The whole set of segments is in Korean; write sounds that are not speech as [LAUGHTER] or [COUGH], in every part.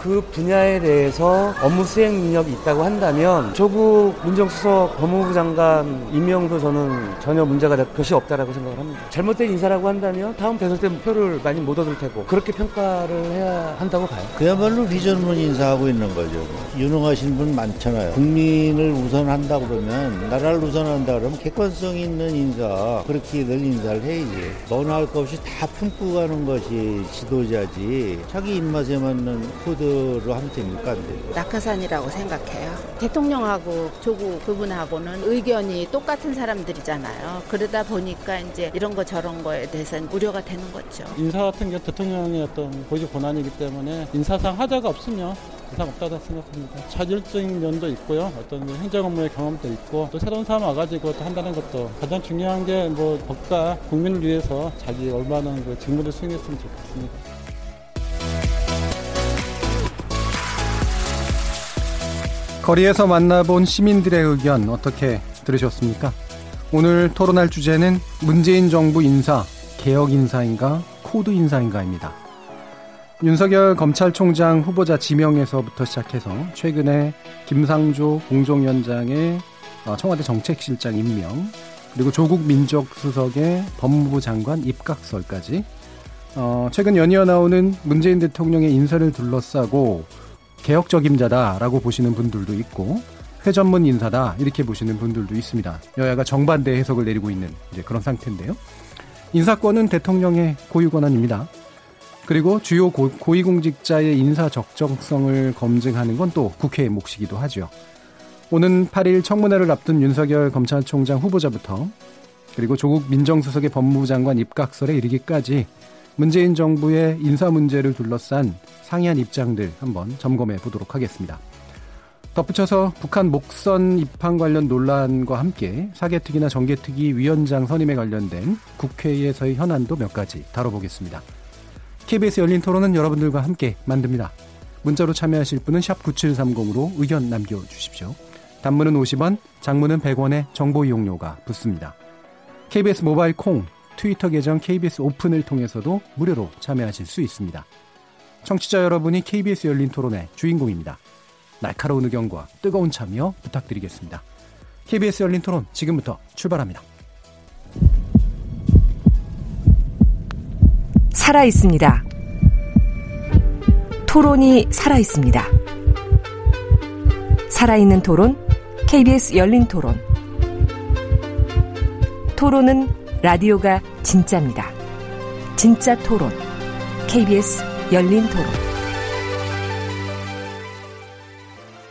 그 분야에 대해서 업무 수행 능력이 있다고 한다면 조국 민정수석 법무부 장관 임명도 저는 전혀 문제가 될 것이 없다라고 생각을 합니다. 잘못된 인사라고 한다면 다음 대선 때 표를 많이 못 얻을 테고 그렇게 평가를 해야 한다고 봐요. 그야말로 비전문 인사하고 있는 거죠. 유능하신 분 많잖아요. 국민을 우선한다 그러면 나라를 우선한다 그러면 객관성 있는 인사 그렇게 늘 인사를 해야지. 너나 할 것 없이 다 품고 가는 것이 지도자지. 자기 입맛에 맞는 코드 으로 하면 됩니까? 안 돼요. 낙하산이라고 생각해요. 대통령하고 조국 그분하고는 의견이 똑같은 사람들이잖아요. 그러다 보니까 이제 이런 거 저런 거에 대해서는 우려가 되는 거죠. 인사 같은 게 대통령의 어떤 고유 권한이기 때문에 인사상 하자가 없으면 없다고 생각합니다. 자질적인 면도 있고요. 어떤 행정 업무의 경험도 있고 또 새로운 사람 와가지고 또 한다는 것도 가장 중요한 게 뭐 법과 국민을 위해서 자기 얼마나 그 직무를 수행했으면 좋겠습니다. 거리에서 만나본 시민들의 의견 어떻게 들으셨습니까? 오늘 토론할 주제는 문재인 정부 인사, 개혁 인사인가, 코드 인사인가입니다. 윤석열 검찰총장 후보자 지명에서부터 시작해서 최근에 김상조 공정위원장의 어, 청와대 정책실장 임명, 그리고 조국 민족수석의 법무부 장관 입각설까지 어, 최근 연이어 나오는 문재인 대통령의 인사를 둘러싸고 개혁적 임자다라고 보시는 분들도 있고 회전문 인사다 이렇게 보시는 분들도 있습니다. 여야가 정반대 해석을 내리고 있는 그런 상태인데요. 인사권은 대통령의 고유 권한입니다. 그리고 주요 고, 고위공직자의 인사 적정성을 검증하는 건 또 국회의 몫이기도 하죠. 오는 8일 청문회를 앞둔 윤석열 검찰총장 후보자부터 그리고 조국 민정수석의 법무부 장관 입각설에 이르기까지 문재인 정부의 인사 문제를 둘러싼 상이한 입장들 한번 점검해 보도록 하겠습니다. 덧붙여서 북한 목선 입항 관련 논란과 함께 사개특위나 정개특위 위원장 선임에 관련된 국회에서의 현안도 몇 가지 다뤄보겠습니다. KBS 열린 토론은 여러분들과 함께 만듭니다. 문자로 참여하실 분은 9730으로 의견 남겨주십시오. 단문은 50원, 장문은 100원의 정보 이용료가 붙습니다. KBS 모바일 콩, 트위터 계정 KBS 오픈을 통해서도 무료로 참여하실 수 있습니다. 청취자 여러분이 KBS 열린 토론의 주인공입니다. 날카로운 의견과 뜨거운 참여 부탁드리겠습니다. KBS 열린 토론 지금부터 출발합니다. 살아 있습니다. 토론이 살아 있습니다. 살아있는 토론, KBS 열린 토론. 토론은 라디오가 진짜입니다. 진짜 토론. KBS 열린 토론.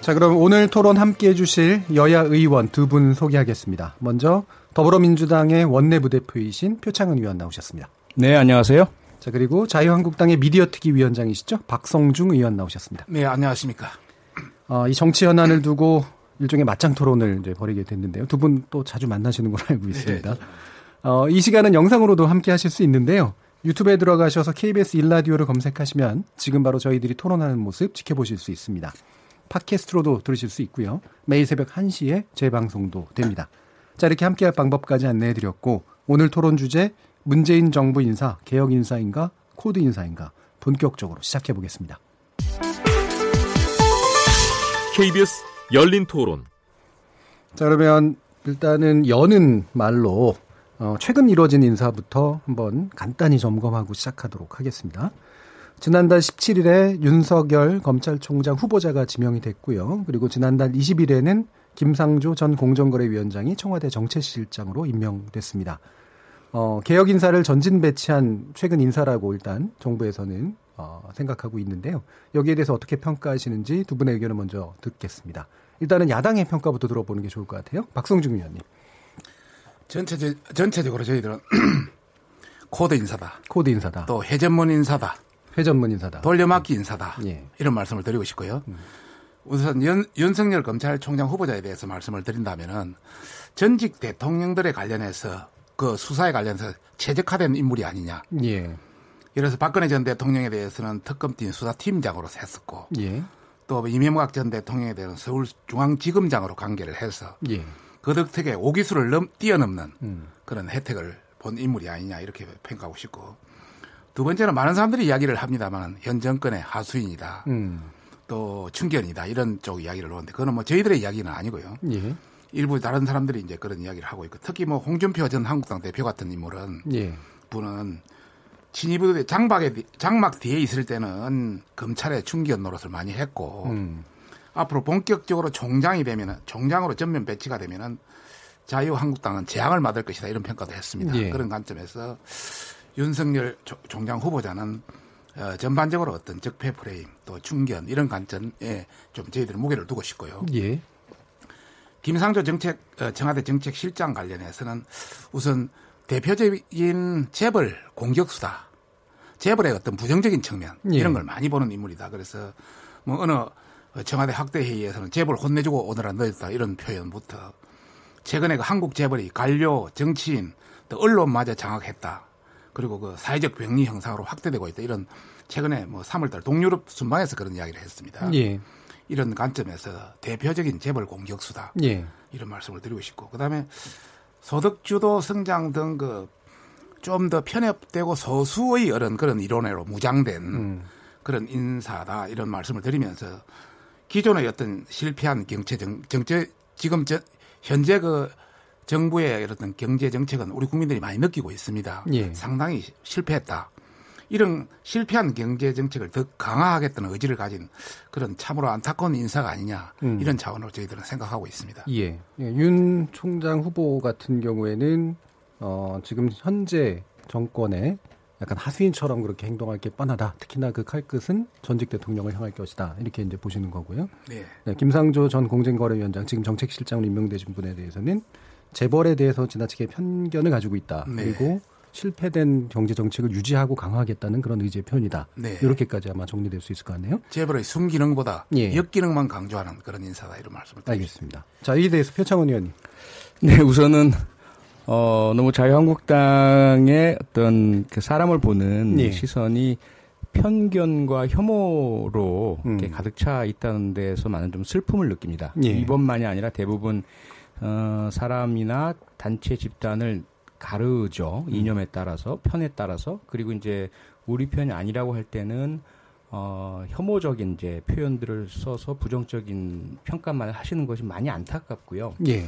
자, 그럼 오늘 토론 함께 해주실 여야 의원 두 분 소개하겠습니다. 먼저 더불어민주당의 원내부대표이신 표창은 의원 나오셨습니다. 네, 안녕하세요. 자, 그리고 자유한국당의 미디어 특위 위원장이시죠? 박성중 의원 나오셨습니다. 네, 안녕하십니까. 어, 이 정치 현안을 두고 일종의 맞짱 토론을 이제 벌이게 됐는데요. 두 분 또 자주 만나시는 걸로 알고 있습니다. 네. 어, 이 시간은 영상으로도 함께 하실 수 있는데요. 유튜브에 들어가셔서 KBS 일라디오를 검색하시면 지금 바로 저희들이 토론하는 모습 지켜보실 수 있습니다. 팟캐스트로도 들으실 수 있고요. 매일 새벽 1시에 재방송도 됩니다. 자, 이렇게 함께할 방법까지 안내해 드렸고 오늘 토론 주제 문재인 정부 인사, 개혁 인사인가, 코드 인사인가 본격적으로 시작해 보겠습니다. KBS 열린 토론. 자, 그러면 일단은 여는 말로 어, 최근 이루어진 인사부터 한번 간단히 점검하고 시작하도록 하겠습니다. 지난달 17일에 윤석열 검찰총장 후보자가 지명이 됐고요. 그리고 지난달 20일에는 김상조 전 공정거래위원장이 청와대 정책실장으로 임명됐습니다. 어, 개혁 인사를 전진 배치한 최근 인사라고 일단 정부에서는 어, 생각하고 있는데요. 여기에 대해서 어떻게 평가하시는지 두 분의 의견을 먼저 듣겠습니다. 일단은 야당의 평가부터 들어보는 게 좋을 것 같아요. 박성중 의원님. 전체 전체적으로 저희들은 [CLEARS THROAT] 코드 인사다. 코드 인사다. 또 회전문 인사다. 회전문 인사다. 돌려막기 인사다. 예. 이런 말씀을 드리고 싶고요. 음. 우선 윤, 윤석열 검찰총장 후보자에 대해서 말씀을 드린다면은 전직 대통령들에 관련해서 그 수사에 관련해서 최적화된 인물이 아니냐. 예. 그래서 박근혜 전 대통령에 대해서는 특검팀 수사팀장으로 했었고 예. 또 이명박 전 대통령에 대한 서울중앙지검장으로 관계를 해서 예. 그 덕택에 오기수를 넘, 뛰어넘는 음. 그런 혜택을 본 인물이 아니냐 이렇게 평가하고 싶고 두 번째는 많은 사람들이 이야기를 합니다만 현 정권의 하수인이다. 음. 또 충견이다 이런 쪽 이야기를 하는데 그거는 뭐 저희들의 이야기는 아니고요. 예. 일부 다른 사람들이 이제 그런 이야기를 하고 있고 특히 뭐 홍준표 전 한국당 대표 같은 인물은 예. 분은 친이부대 장막에 장막 뒤에 있을 때는 검찰의 충견 노릇을 많이 했고 음. 앞으로 본격적으로 총장이 되면은 총장으로 전면 배치가 되면은 자유한국당은 재앙을 맞을 것이다 이런 평가도 했습니다. 예. 그런 관점에서 윤석열 조- 총장 후보자는 어, 전반적으로 어떤 적폐 프레임 또 충견 이런 관점에 좀 저희들은 무게를 두고 싶고요. 예. 김상조 정책 어, 청와대 정책 실장 관련해서는 우선 대표적인 재벌 공격 수다. 재벌의 어떤 부정적인 측면 예. 이런 걸 많이 보는 인물이다. 그래서 뭐 어느 청와대 학대 회의에서는 재벌 혼내주고 오늘은 늦었다 이런 표현부터 최근에 그 한국 재벌이 관료, 정치인, 또 언론마저 장악했다. 그리고 그 사회적 병리 형상으로 확대되고 있다. 이런 최근에 뭐 3월달 동유럽 순방에서 그런 이야기를 했습니다. 예. 이런 관점에서 대표적인 재벌 공격수다. 예. 이런 말씀을 드리고 싶고 그다음에 소득주도 성장 등 그 좀 더 편협되고 소수의 이런 그런 이론으로 무장된 음. 그런 인사다 이런 말씀을 드리면서 기존의 어떤 실패한 경제 정, 정책 지금 저, 현재 그 정부의 어떤 경제 정책은 우리 국민들이 많이 느끼고 있습니다. 예. 상당히 실패했다. 이런 실패한 경제 정책을 더 강화하겠다는 의지를 가진 그런 참으로 안타까운 인사가 아니냐 음. 이런 차원으로 저희들은 생각하고 있습니다. 예. 예, 윤 총장 후보 같은 경우에는 어, 지금 현재 정권에 약간 하수인처럼 그렇게 행동할 게 뻔하다. 특히나 그 칼끝은 전직 대통령을 향할 것이다. 이렇게 이제 보시는 거고요. 네. 네, 김상조 전 공정거래위원장 지금 정책실장으로 임명되신 분에 대해서는 재벌에 대해서 지나치게 편견을 가지고 있다. 네. 그리고 실패된 경제 정책을 유지하고 강화하겠다는 그런 의지의 표현이다. 네. 이렇게까지 아마 정리될 수 있을 것 같네요. 재벌의 순기능보다 예. 역기능만 강조하는 그런 인사다 이런 말씀을 드리겠습니다. 알겠습니다. 자, 이에 대해서 표창원 의원님. 네, 우선은 어 너무 자유한국당의 어떤 그 사람을 보는 예. 시선이 편견과 혐오로 음. 이렇게 가득 차 있다는 데서 많은 좀 슬픔을 느낍니다. 예. 이번만이 아니라 대부분 어 사람이나 단체 집단을 가르죠. 음. 이념에 따라서 편에 따라서 그리고 이제 우리 편이 아니라고 할 때는 어 혐오적인 이제 표현들을 써서 부정적인 평가만 하시는 것이 많이 안타깝고요. 예.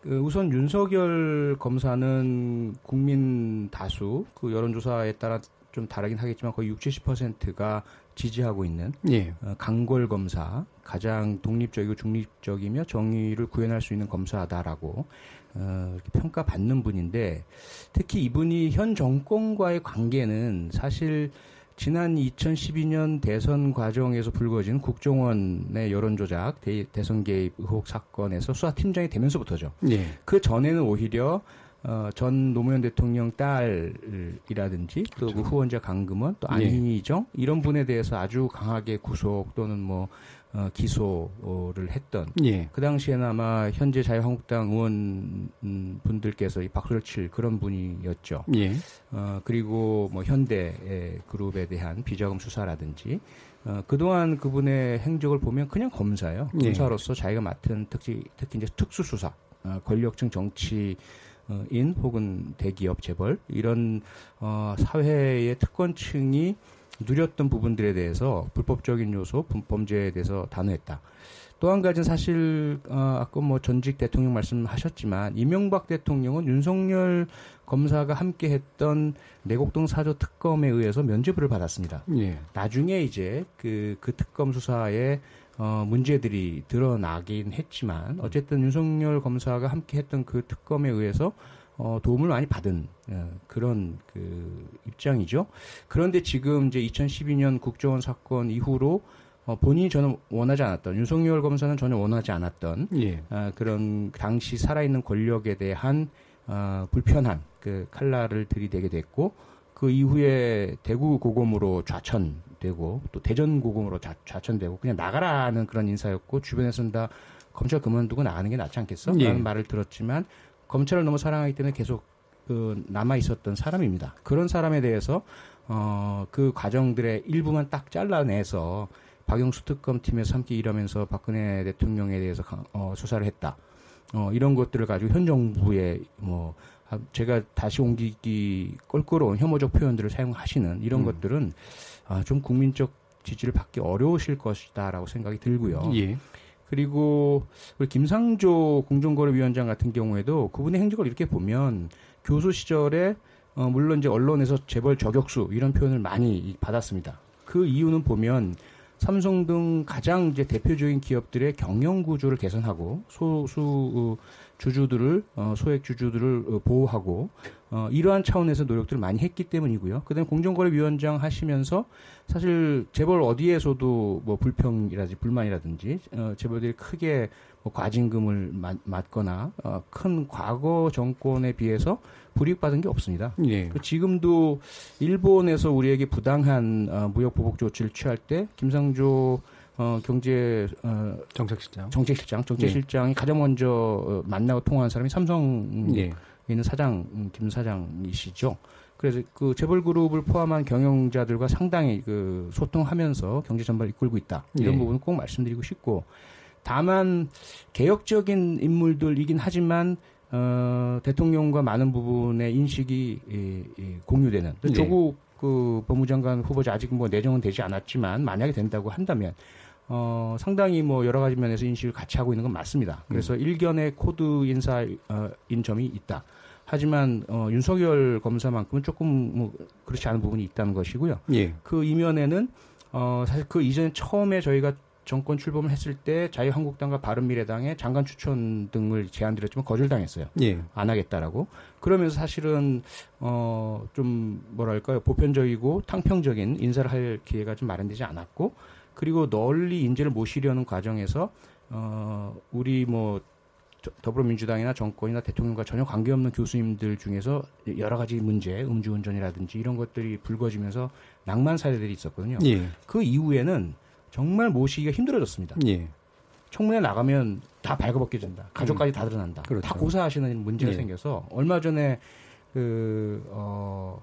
그 우선 윤석열 검사는 국민 다수 그 여론조사에 따라 좀 다르긴 하겠지만 거의 60, 70%가 지지하고 있는 예. 어, 강골 검사 가장 독립적이고 중립적이며 정의를 구현할 수 있는 검사다라고 어, 이렇게 평가받는 분인데 특히 이분이 현 정권과의 관계는 사실 지난 2012년 대선 과정에서 불거진 국정원의 여론조작 대, 대선 개입 의혹 사건에서 수사팀장이 되면서부터죠. 예. 그 전에는 오히려 어, 전 노무현 대통령 딸이라든지 또그 후원자 강금원 또 예. 안희정 이런 분에 대해서 아주 강하게 구속 또는 뭐 어, 기소를 했던 예. 그 당시에는 아마 현재 자유한국당 의원 음, 분들께서 이 박수를 칠 그런 분이었죠. 예. 어, 그리고 뭐 현대 에, 그룹에 대한 비자금 수사라든지 어, 그동안 그분의 행적을 보면 그냥 검사예요. 예. 검사로서 자기가 맡은 특히 특히 이제 특수수사, 어, 권력층 정치 인 혹은 대기업 재벌 이런 어, 사회의 특권층이 누렸던 부분들에 대해서 불법적인 요소, 분- 범죄에 대해서 단호했다. 또 한 가지는 사실 어, 아까 뭐 전직 대통령 말씀하셨지만 이명박 대통령은 윤석열 검사가 함께했던 내곡동 사저 특검에 의해서 면죄부를 받았습니다. 예. 나중에 이제 그, 그 특검 수사에 어, 문제들이 드러나긴 했지만 어쨌든 윤석열 검사가 함께했던 그 특검에 의해서 어, 도움을 많이 받은 어, 그런 그 입장이죠. 그런데 지금 이제 2012년 국정원 사건 이후로 어, 본인이 저는 원하지 않았던 윤석열 검사는 전혀 원하지 않았던 예. 아, 그런 당시 살아있는 권력에 대한 아, 불편한 그 칼날을 들이대게 됐고 그 이후에 대구 고검으로 좌천되고 또 대전 고검으로 좌, 좌천되고 그냥 나가라는 그런 인사였고 주변에서는 다 검찰 그만두고 나가는 게 낫지 않겠어? 예. 라는 말을 들었지만 검찰을 너무 사랑하기 때문에 계속 그 남아 있었던 사람입니다. 그런 사람에 대해서 어, 그 과정들의 일부만 딱 잘라내서 박영수 특검팀에서 함께 일하면서 박근혜 대통령에 대해서 어, 수사를 했다. 어, 이런 것들을 가지고 현 정부의 뭐 제가 다시 옮기기 껄끄러운 혐오적 표현들을 사용하시는 이런 음. 것들은 아, 좀 국민적 지지를 받기 어려우실 것이다라고 생각이 들고요. 예. 그리고 우리 김상조 공정거래위원장 같은 경우에도 그분의 행적을 이렇게 보면 교수 시절에 어, 물론 이제 언론에서 재벌 저격수 이런 표현을 많이 받았습니다. 그 이유는 보면 삼성 등 가장 이제 대표적인 기업들의 경영 구조를 개선하고 소수 어, 주주들을 어, 소액 주주들을 어, 보호하고 어, 이러한 차원에서 노력들을 많이 했기 때문이고요. 그다음에 공정거래위원장 하시면서 사실 재벌 어디에서도 뭐 불평이라든지 불만이라든지 어, 재벌들이 크게 뭐 과징금을 맞, 거나 어, 큰 과거 정권에 비해서 불이익받은 게 없습니다. 예. 그 지금도 일본에서 우리에게 부당한 어, 무역 보복 조치를 취할 때 김상조 어, 경제 어, 정책실장 정책실장 정책실장이 예. 가장 먼저 어, 만나고 통화한 사람이 삼성 예. 있는 사장 음, 김 사장이시죠. 그래서 그 재벌 그룹을 포함한 경영자들과 상당히 그 소통하면서 경제 전반을 이끌고 있다. 이런 예. 부분을 꼭 말씀드리고 싶고 다만 개혁적인 인물들이긴 하지만 어, 대통령과 많은 부분의 인식이 이, 이, 공유되는 네. 조국 그 법무장관 후보자 아직 뭐 내정은 되지 않았지만 만약에 된다고 한다면 어, 상당히 뭐 여러 가지 면에서 인식을 같이 하고 있는 건 맞습니다. 그래서 음. 일견의 코드 인사인 점이 있다. 하지만 어, 윤석열 검사만큼은 조금 뭐 그렇지 않은 부분이 있다는 것이고요. 예. 그 이면에는 어, 사실 그 이전에 처음에 저희가 정권 출범을 했을 때 자유한국당과 바른미래당의 장관 추천 등을 제안드렸지만 거절당했어요. 예. 안 하겠다라고. 그러면서 사실은 어 좀 뭐랄까요 보편적이고 탕평적인 인사를 할 기회가 좀 마련되지 않았고 그리고 널리 인재를 모시려는 과정에서 어 우리 뭐 더불어민주당이나 정권이나 대통령과 전혀 관계없는 교수님들 중에서 여러 가지 문제, 음주운전이라든지 이런 것들이 불거지면서 낭만 사례들이 있었거든요. 예. 그 이후에는 정말 모시기가 힘들어졌습니다. 예. 청문회 나가면 다 발가벗겨진다. 가족까지 음. 다 드러난다. 그렇죠. 다 고사하시는 문제가 예. 생겨서 얼마 전에 그, 어,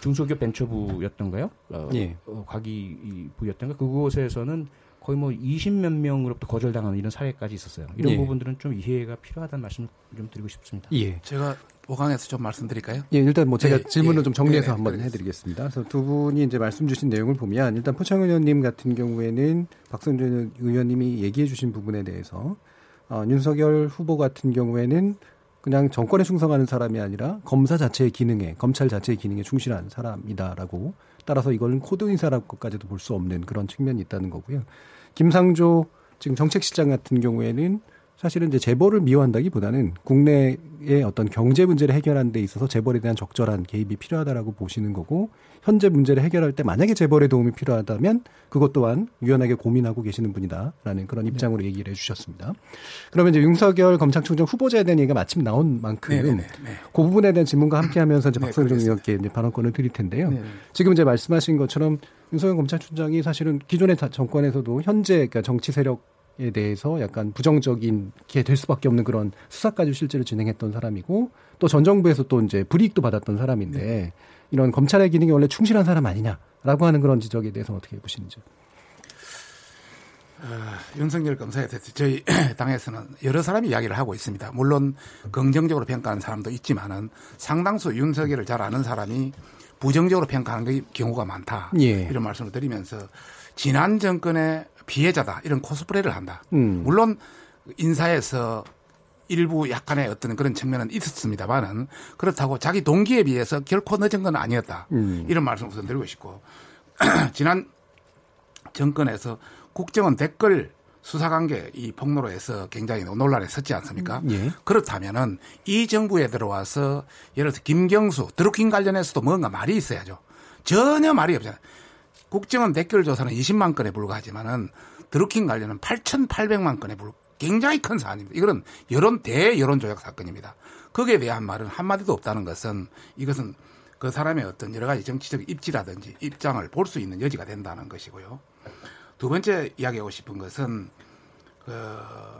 중소기업 벤처부였던가요? 어, 예. 어, 과기부였던가? 그곳에서는 거의 뭐 20몇 명으로부터 거절당하는 이런 사례까지 있었어요. 이런 예. 부분들은 좀 이해가 필요하다는 말씀을 좀 드리고 싶습니다. 예. 제가 보강해서 좀 말씀드릴까요? 예, 일단 뭐 제가 예, 질문을 예, 좀 정리해서 네, 한번 해드리겠습니다. 그래서 두 분이 이제 말씀 주신 내용을 보면 일단 포창 의원님 같은 경우에는 박성준 의원님이 얘기해 주신 부분에 대해서 어, 윤석열 후보 같은 경우에는 그냥 정권에 충성하는 사람이 아니라 검사 자체의 기능에 검찰 자체의 기능에 충실한 사람이다라고 따라서 이걸 코드 인사라고까지도 볼 수 없는 그런 측면이 있다는 거고요. 김상조 지금 정책실장 같은 경우에는 사실은 이제 재벌을 미워한다기보다는 국내의 어떤 경제 문제를 해결하는 데 있어서 재벌에 대한 적절한 개입이 필요하다라고 보시는 거고 현재 문제를 해결할 때 만약에 재벌의 도움이 필요하다면 그것 또한 유연하게 고민하고 계시는 분이다라는 그런 입장으로 네. 얘기를 해주셨습니다. 그러면 이제 윤석열 검찰총장 후보자에 대한 얘기가 마침 나온 만큼 네, 네, 네, 네. 그 부분에 대한 질문과 함께하면서 이제 박성정 의원께 이제 발언권을 드릴 텐데요. 네. 지금 이제 말씀하신 것처럼 윤석열 검찰총장이 사실은 기존의 정권에서도 현재 그러니까 정치 세력 에 대해서 약간 부정적인 게 될 수밖에 없는 그런 수사까지 실제로 진행했던 사람이고 또 전 정부에서 또 이제 불이익도 받았던 사람인데 네. 이런 검찰의 기능이 원래 충실한 사람 아니냐라고 하는 그런 지적에 대해서 어떻게 보시는지. 어, 윤석열 검사에 대해서 저희 [CLEARS THROAT] 당에서는 여러 사람이 이야기를 하고 있습니다. 물론 긍정적으로 평가하는 사람도 있지만은 상당수 윤석열을 잘 아는 사람이 부정적으로 평가하는 경우가 많다. 예. 이런 말씀을 드리면서 지난 정권의 피해자다 이런 코스프레를 한다. 음. 물론 인사에서 일부 약간의 어떤 그런 측면은 있었습니다만은 그렇다고 자기 동기에 비해서 결코 늦은 건 아니었다. 음. 이런 말씀 우선 드리고 싶고 [CLEARS THROAT] 지난 정권에서 국정원 댓글 수사관계 이 폭로로 해서 굉장히 논란에 섰지 않습니까? 음, 예. 그렇다면은 이 정부에 들어와서 예를 들어서 김경수 드루킹 관련해서도 뭔가 말이 있어야죠. 전혀 말이 없잖아요. 국정원 댓글 조사는 20만 건에 불과하지만은 드루킹 관련은 8,800만 건에 불 굉장히 큰 사안입니다. 이거는 여론 대 여론 조작 사건입니다. 거기에 대한 말은 한마디도 없다는 것은 이것은 그 사람의 어떤 여러 가지 정치적 입지라든지 입장을 볼 수 있는 여지가 된다는 것이고요. 두 번째 이야기하고 싶은 것은 그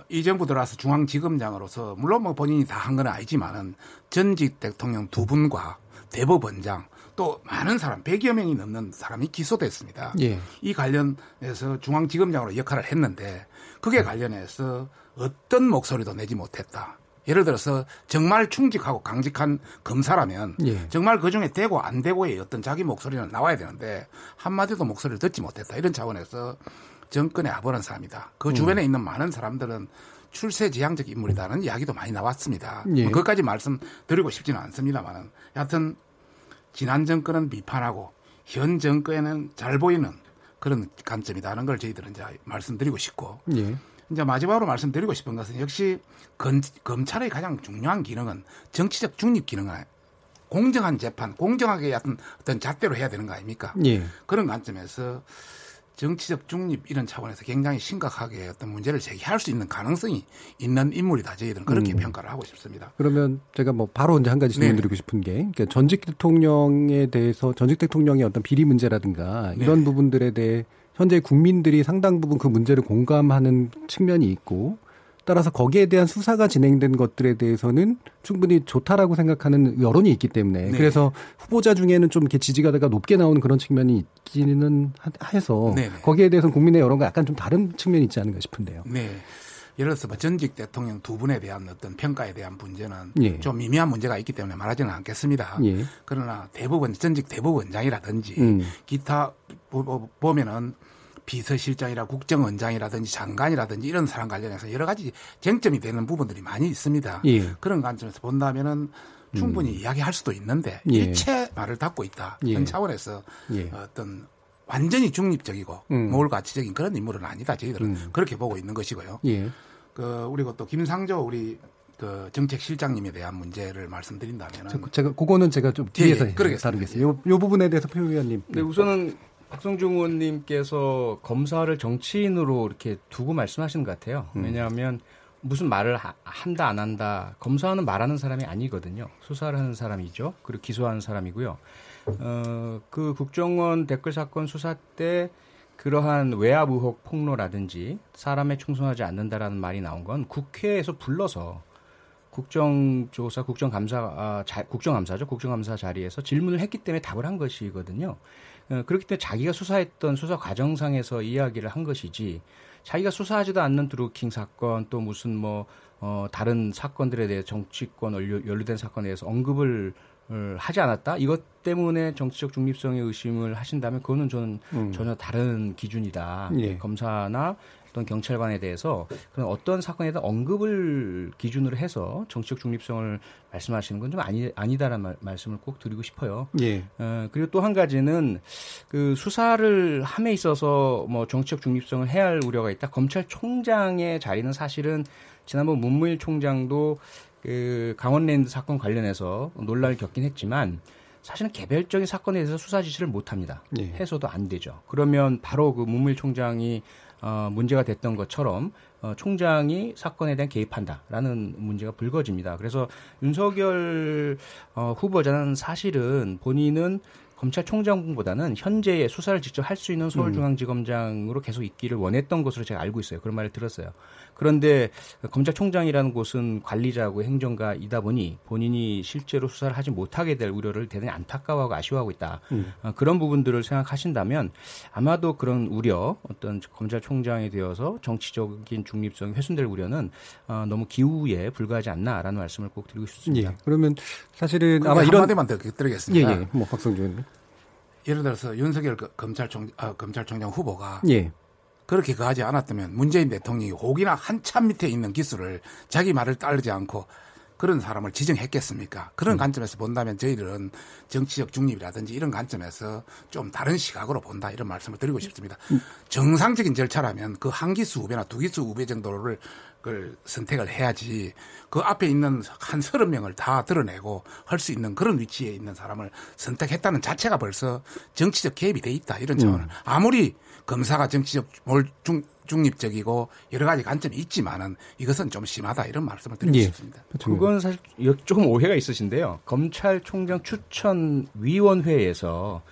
이 정부 들어와서 중앙지검장으로서 물론 뭐 본인이 다 한 건 아니지만은 전직 대통령 두 분과 대법원장 또 많은 사람 100여 명이 넘는 사람이 기소됐습니다. 예. 이 관련해서 중앙지검장으로 역할을 했는데 그게 관련해서 어떤 목소리도 내지 못했다. 예를 들어서 정말 충직하고 강직한 검사라면 예. 정말 그 중에 되고 안 되고의 어떤 자기 목소리는 나와야 되는데 한마디도 목소리를 듣지 못했다. 이런 차원에서 정권의 아버란 사람이다. 그 주변에 있는 많은 사람들은 출세지향적 인물이다는 이야기도 많이 나왔습니다. 예. 뭐 그것까지 말씀드리고 싶지는 않습니다만은 여하튼 지난 정권은 비판하고 현 정권에는 잘 보이는 그런 관점이다는 걸 저희들은 이제 말씀드리고 싶고 예. 이제 마지막으로 말씀드리고 싶은 것은 역시 건, 검찰의 가장 중요한 기능은 정치적 중립 기능은 공정한 재판, 공정하게 어떤 어떤 잣대로 해야 되는 거 아닙니까? 예. 그런 관점에서 정치적 중립 이런 차원에서 굉장히 심각하게 어떤 문제를 제기할 수 있는 가능성이 있는 인물이다. 저희들은 그렇게 음. 평가를 하고 싶습니다. 그러면 제가 뭐 바로 이제 한 가지 질문 네. 드리고 싶은 게 그러니까 전직 대통령에 대해서 전직 대통령의 어떤 비리 문제라든가 이런 네. 부분들에 대해 현재 국민들이 상당 부분 그 문제를 공감하는 측면이 있고 따라서 거기에 대한 수사가 진행된 것들에 대해서는 충분히 좋다라고 생각하는 여론이 있기 때문에 네. 그래서 후보자 중에는 좀 이렇게 지지가 가 높게 나오는 그런 측면이 있기는 하- 해서 네, 네. 거기에 대해서는 국민의 여론과 약간 좀 다른 측면이 있지 않은가 싶은데요. 네. 예를 들어서 뭐 전직 대통령 두 분에 대한 어떤 평가에 대한 문제는 예. 좀 미미한 문제가 있기 때문에 말하지는 않겠습니다. 예. 그러나 대법원 전직 대법원장이라든지 음. 기타 보면은 비서실장이라 국정원장이라든지 장관이라든지 이런 사람 관련해서 여러 가지 쟁점이 되는 부분들이 많이 있습니다. 예. 음. 그런 관점에서 본다면은 충분히 이야기할 수도 있는데 예. 일체 말을 닫고 있다. 예. 이런 차원에서 예. 어떤 완전히 중립적이고 음. 모을 가치적인 그런 인물은 아니다. 저희들은 음. 그렇게 보고 있는 것이고요. 예. 그 우리가 또 김상조 우리 그 정책 실장님에 대한 문제를 말씀드린다면은 저- 제가 그거는 제가 좀 예, 뒤에서 예, 그러겠습니다. 다루겠습니다. 요, 요 부분에 대해서 표 의원님. 네, 우선은 박성중 의원님께서 검사를 정치인으로 이렇게 두고 말씀하시는 것 같아요. 음. 왜냐하면 무슨 말을 하- 한다 안 한다 검사는 말하는 사람이 아니거든요. 수사를 하는 사람이죠. 그리고 기소하는 사람이고요. 어, 그 국정원 댓글 사건 수사 때 그러한 외압 의혹 폭로라든지 사람에 충성하지 않는다라는 말이 나온 건 국회에서 불러서 국정조사, 국정감사, 아, 자, 국정감사죠. 국정감사 자리에서 질문을 했기 때문에 답을 한 것이거든요. 어, 그렇기 때문에 자기가 수사했던 수사 과정상에서 이야기를 한 것이지 자기가 수사하지도 않는 드루킹 사건 또 무슨 뭐 어, 다른 사건들에 대해 정치권 연루, 연루된 사건에 대해서 언급을 어, 하지 않았다. 이것 때문에 정치적 중립성에 의심을 하신다면 그거는 저는 음. 전혀 다른 기준이다. 예. 검사나 어떤 경찰관에 대해서 그런 어떤 사건에 대한 언급을 기준으로 해서 정치적 중립성을 말씀하시는 건 좀 아니, 아니다라는 말, 말씀을 꼭 드리고 싶어요. 예. 어, 그리고 또 한 가지는 그 수사를 함에 있어서 뭐 정치적 중립성을 해야 할 우려가 있다. 검찰총장의 자리는 사실은 지난번 문무일 총장도 그 강원랜드 사건 관련해서 논란을 겪긴 했지만 사실은 개별적인 사건에 대해서 수사 지시를 못 합니다. 예. 해서도 안 되죠. 그러면 바로 그 문무일 총장이 어, 문제가 됐던 것처럼 어, 총장이 사건에 대한 개입한다라는 문제가 불거집니다. 그래서 윤석열 어, 후보자는 사실은 본인은 검찰총장보다는 현재의 수사를 직접 할 수 있는 서울중앙지검장으로 계속 있기를 원했던 것으로 제가 알고 있어요. 그런 말을 들었어요. 그런데 검찰총장이라는 곳은 관리자고 행정가이다 보니 본인이 실제로 수사를 하지 못하게 될 우려를 대단히 안타까워하고 아쉬워하고 있다. 음. 어, 그런 부분들을 생각하신다면 아마도 그런 우려, 어떤 검찰총장에 되어서 정치적인 중립성이 훼손될 우려는 어, 너무 기우에 불과하지 않나라는 말씀을 꼭 드리고 싶습니다. 예. 그러면 사실은 아마 아마 이런 한마디만 더 예, 드리겠습니다. 예. 뭐 박성준. 예를 들어서 윤석열 그 검찰총 아, 검찰총장 후보가 예. 그렇게 그하지 않았다면 문재인 대통령이 혹이나 한참 밑에 있는 기수를 자기 말을 따르지 않고 그런 사람을 지정했겠습니까? 그런 관점에서 본다면 저희들은 정치적 중립이라든지 이런 관점에서 좀 다른 시각으로 본다 이런 말씀을 드리고 싶습니다. 정상적인 절차라면 그 한 기수 후배나 두 기수 후배 정도를 그걸 선택을 해야지 그 앞에 있는 한 서른 명을 다 드러내고 할 수 있는 그런 위치에 있는 사람을 선택했다는 자체가 벌써 정치적 개입이 돼 있다 이런 차원을 아무리 검사가 정치적 몰 중, 중립적이고 여러 가지 관점이 있지만은 이것은 좀 심하다 이런 말씀을 드리고 예. 싶습니다. 그건 사실 조금 오해가 있으신데요. 검찰총장 추천 위원회에서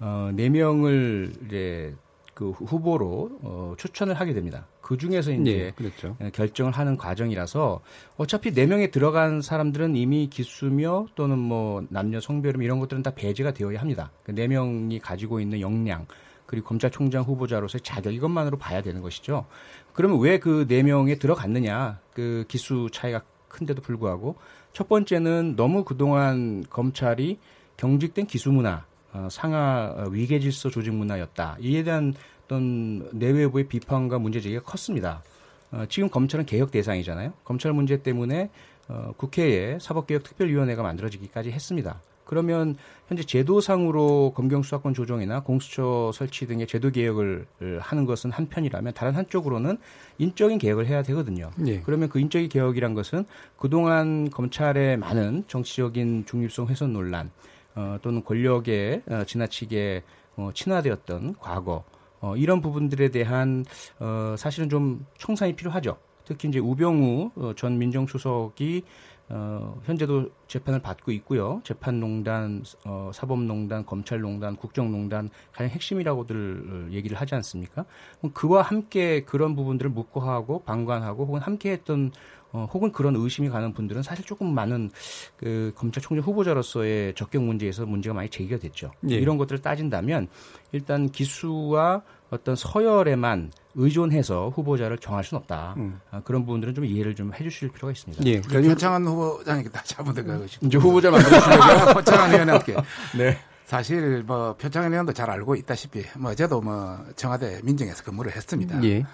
어, 네 명을 이제 그 후보로 어, 추천을 하게 됩니다. 그 중에서 이제 예, 그렇죠. 예, 결정을 하는 과정이라서 어차피 네 명에 들어간 사람들은 이미 기수며 또는 뭐 남녀 성별음 이런 것들은 다 배제가 되어야 합니다. 그 네 명이 가지고 있는 역량 그리고 검찰총장 후보자로서의 자격 이것만으로 봐야 되는 것이죠. 그러면 왜 그 네 명에 들어갔느냐? 그 기수 차이가 큰데도 불구하고 첫 번째는 너무 그동안 검찰이 경직된 기수 문화, 어, 상하 어, 위계 질서 조직 문화였다. 이에 대한 어떤 내외부의 비판과 문제 제기가 컸습니다. 어, 지금 검찰은 개혁 대상이잖아요. 검찰 문제 때문에 어, 국회에 사법개혁특별위원회가 만들어지기까지 했습니다. 그러면 현재 제도상으로 검경 수사권 조정이나 공수처 설치 등의 제도 개혁을 하는 것은 한편이라면 다른 한쪽으로는 인적인 개혁을 해야 되거든요. 예. 그러면 그 인적인 개혁이란 것은 그동안 검찰의 많은 정치적인 중립성 훼손 논란 어, 또는 권력에 어, 지나치게 어, 친화되었던 과거 어, 이런 부분들에 대한 어, 사실은 좀 청산이 필요하죠. 특히 이제 우병우 어, 전 민정수석이 어, 현재도 재판을 받고 있고요. 재판농단, 어, 사법농단, 검찰농단, 국정농단 가장 핵심이라고들 얘기를 하지 않습니까? 그럼 그와 함께 그런 부분들을 묵고하고 방관하고 혹은 함께했던 어, 혹은 그런 의심이 가는 분들은 사실 조금 많은 그 검찰총장 후보자로서의 적격 문제에서 문제가 많이 제기가 됐죠. 예. 이런 것들을 따진다면 일단 기수와 어떤 서열에만 의존해서 후보자를 정할 수는 없다. 음. 아, 그런 부분들은 좀 이해를 좀 해주실 필요가 있습니다. 예. 우리 표창한 후보장에게 다 잡아들어가고 싶고. 이제 후보자 만들어주려고요? 표창한 의원한테. 네. 사실 뭐 표창한 의원도 잘 알고 있다시피 뭐 저도 뭐 청와대 민정에서 근무를 했습니다. 예.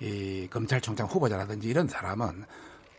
이 검찰총장 후보자라든지 이런 사람은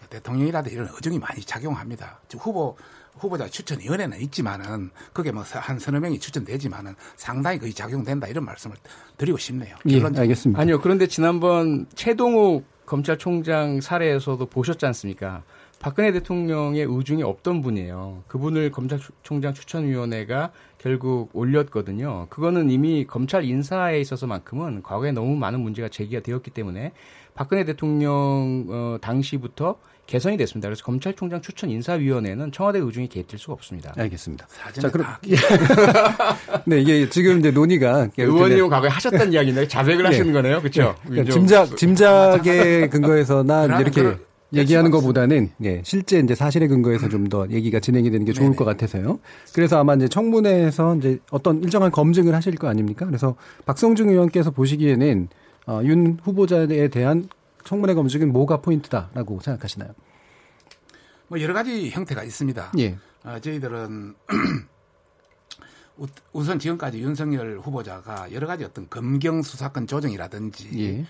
대통령이라든지 이런 의중이 많이 작용합니다. 후보 후보자 추천위원회는 있지만은 그게 뭐 한 서너 명이 추천되지만은 상당히 거의 작용된다 이런 말씀을 드리고 싶네요. 예, 결론적으로. 알겠습니다. 아니요. 그런데 지난번 최동욱 검찰총장 사례에서도 보셨지 않습니까? 박근혜 대통령의 의중이 없던 분이에요. 그분을 검찰총장 추천위원회가 결국 올렸거든요. 그거는 이미 검찰 인사에 있어서만큼은 과거에 너무 많은 문제가 제기가 되었기 때문에 박근혜 대통령 어, 당시부터 개선이 됐습니다. 그래서 검찰총장 추천 인사위원회는 청와대 의중이 개입될 수가 없습니다. 알겠습니다. 자, 그럼 다 [LAUGHS] 네, 이게 지금 이제 논의가 [LAUGHS] 의원님 과거에 하셨던 이야기인데 자백을 네. 하시는 거네요, 그렇죠? 그러니까 짐작 짐작의 근거에서나 이제 이렇게 얘기하는 것보다는 예, 실제 이제 사실의 근거에서 좀 더 얘기가 진행이 되는 게 좋을 네네. 것 같아서요. 그래서 아마 이제 청문회에서 이제 어떤 일정한 검증을 하실 거 아닙니까? 그래서 박성중 의원께서 보시기에는 어, 윤 후보자에 대한 청문회 검증은 뭐가 포인트다라고 생각하시나요? 뭐 여러 가지 형태가 있습니다. 예. 어, 저희들은 [CLEARS THROAT] 우- 우선 지금까지 윤석열 후보자가 여러 가지 어떤 검경 수사권 조정이라든지 예.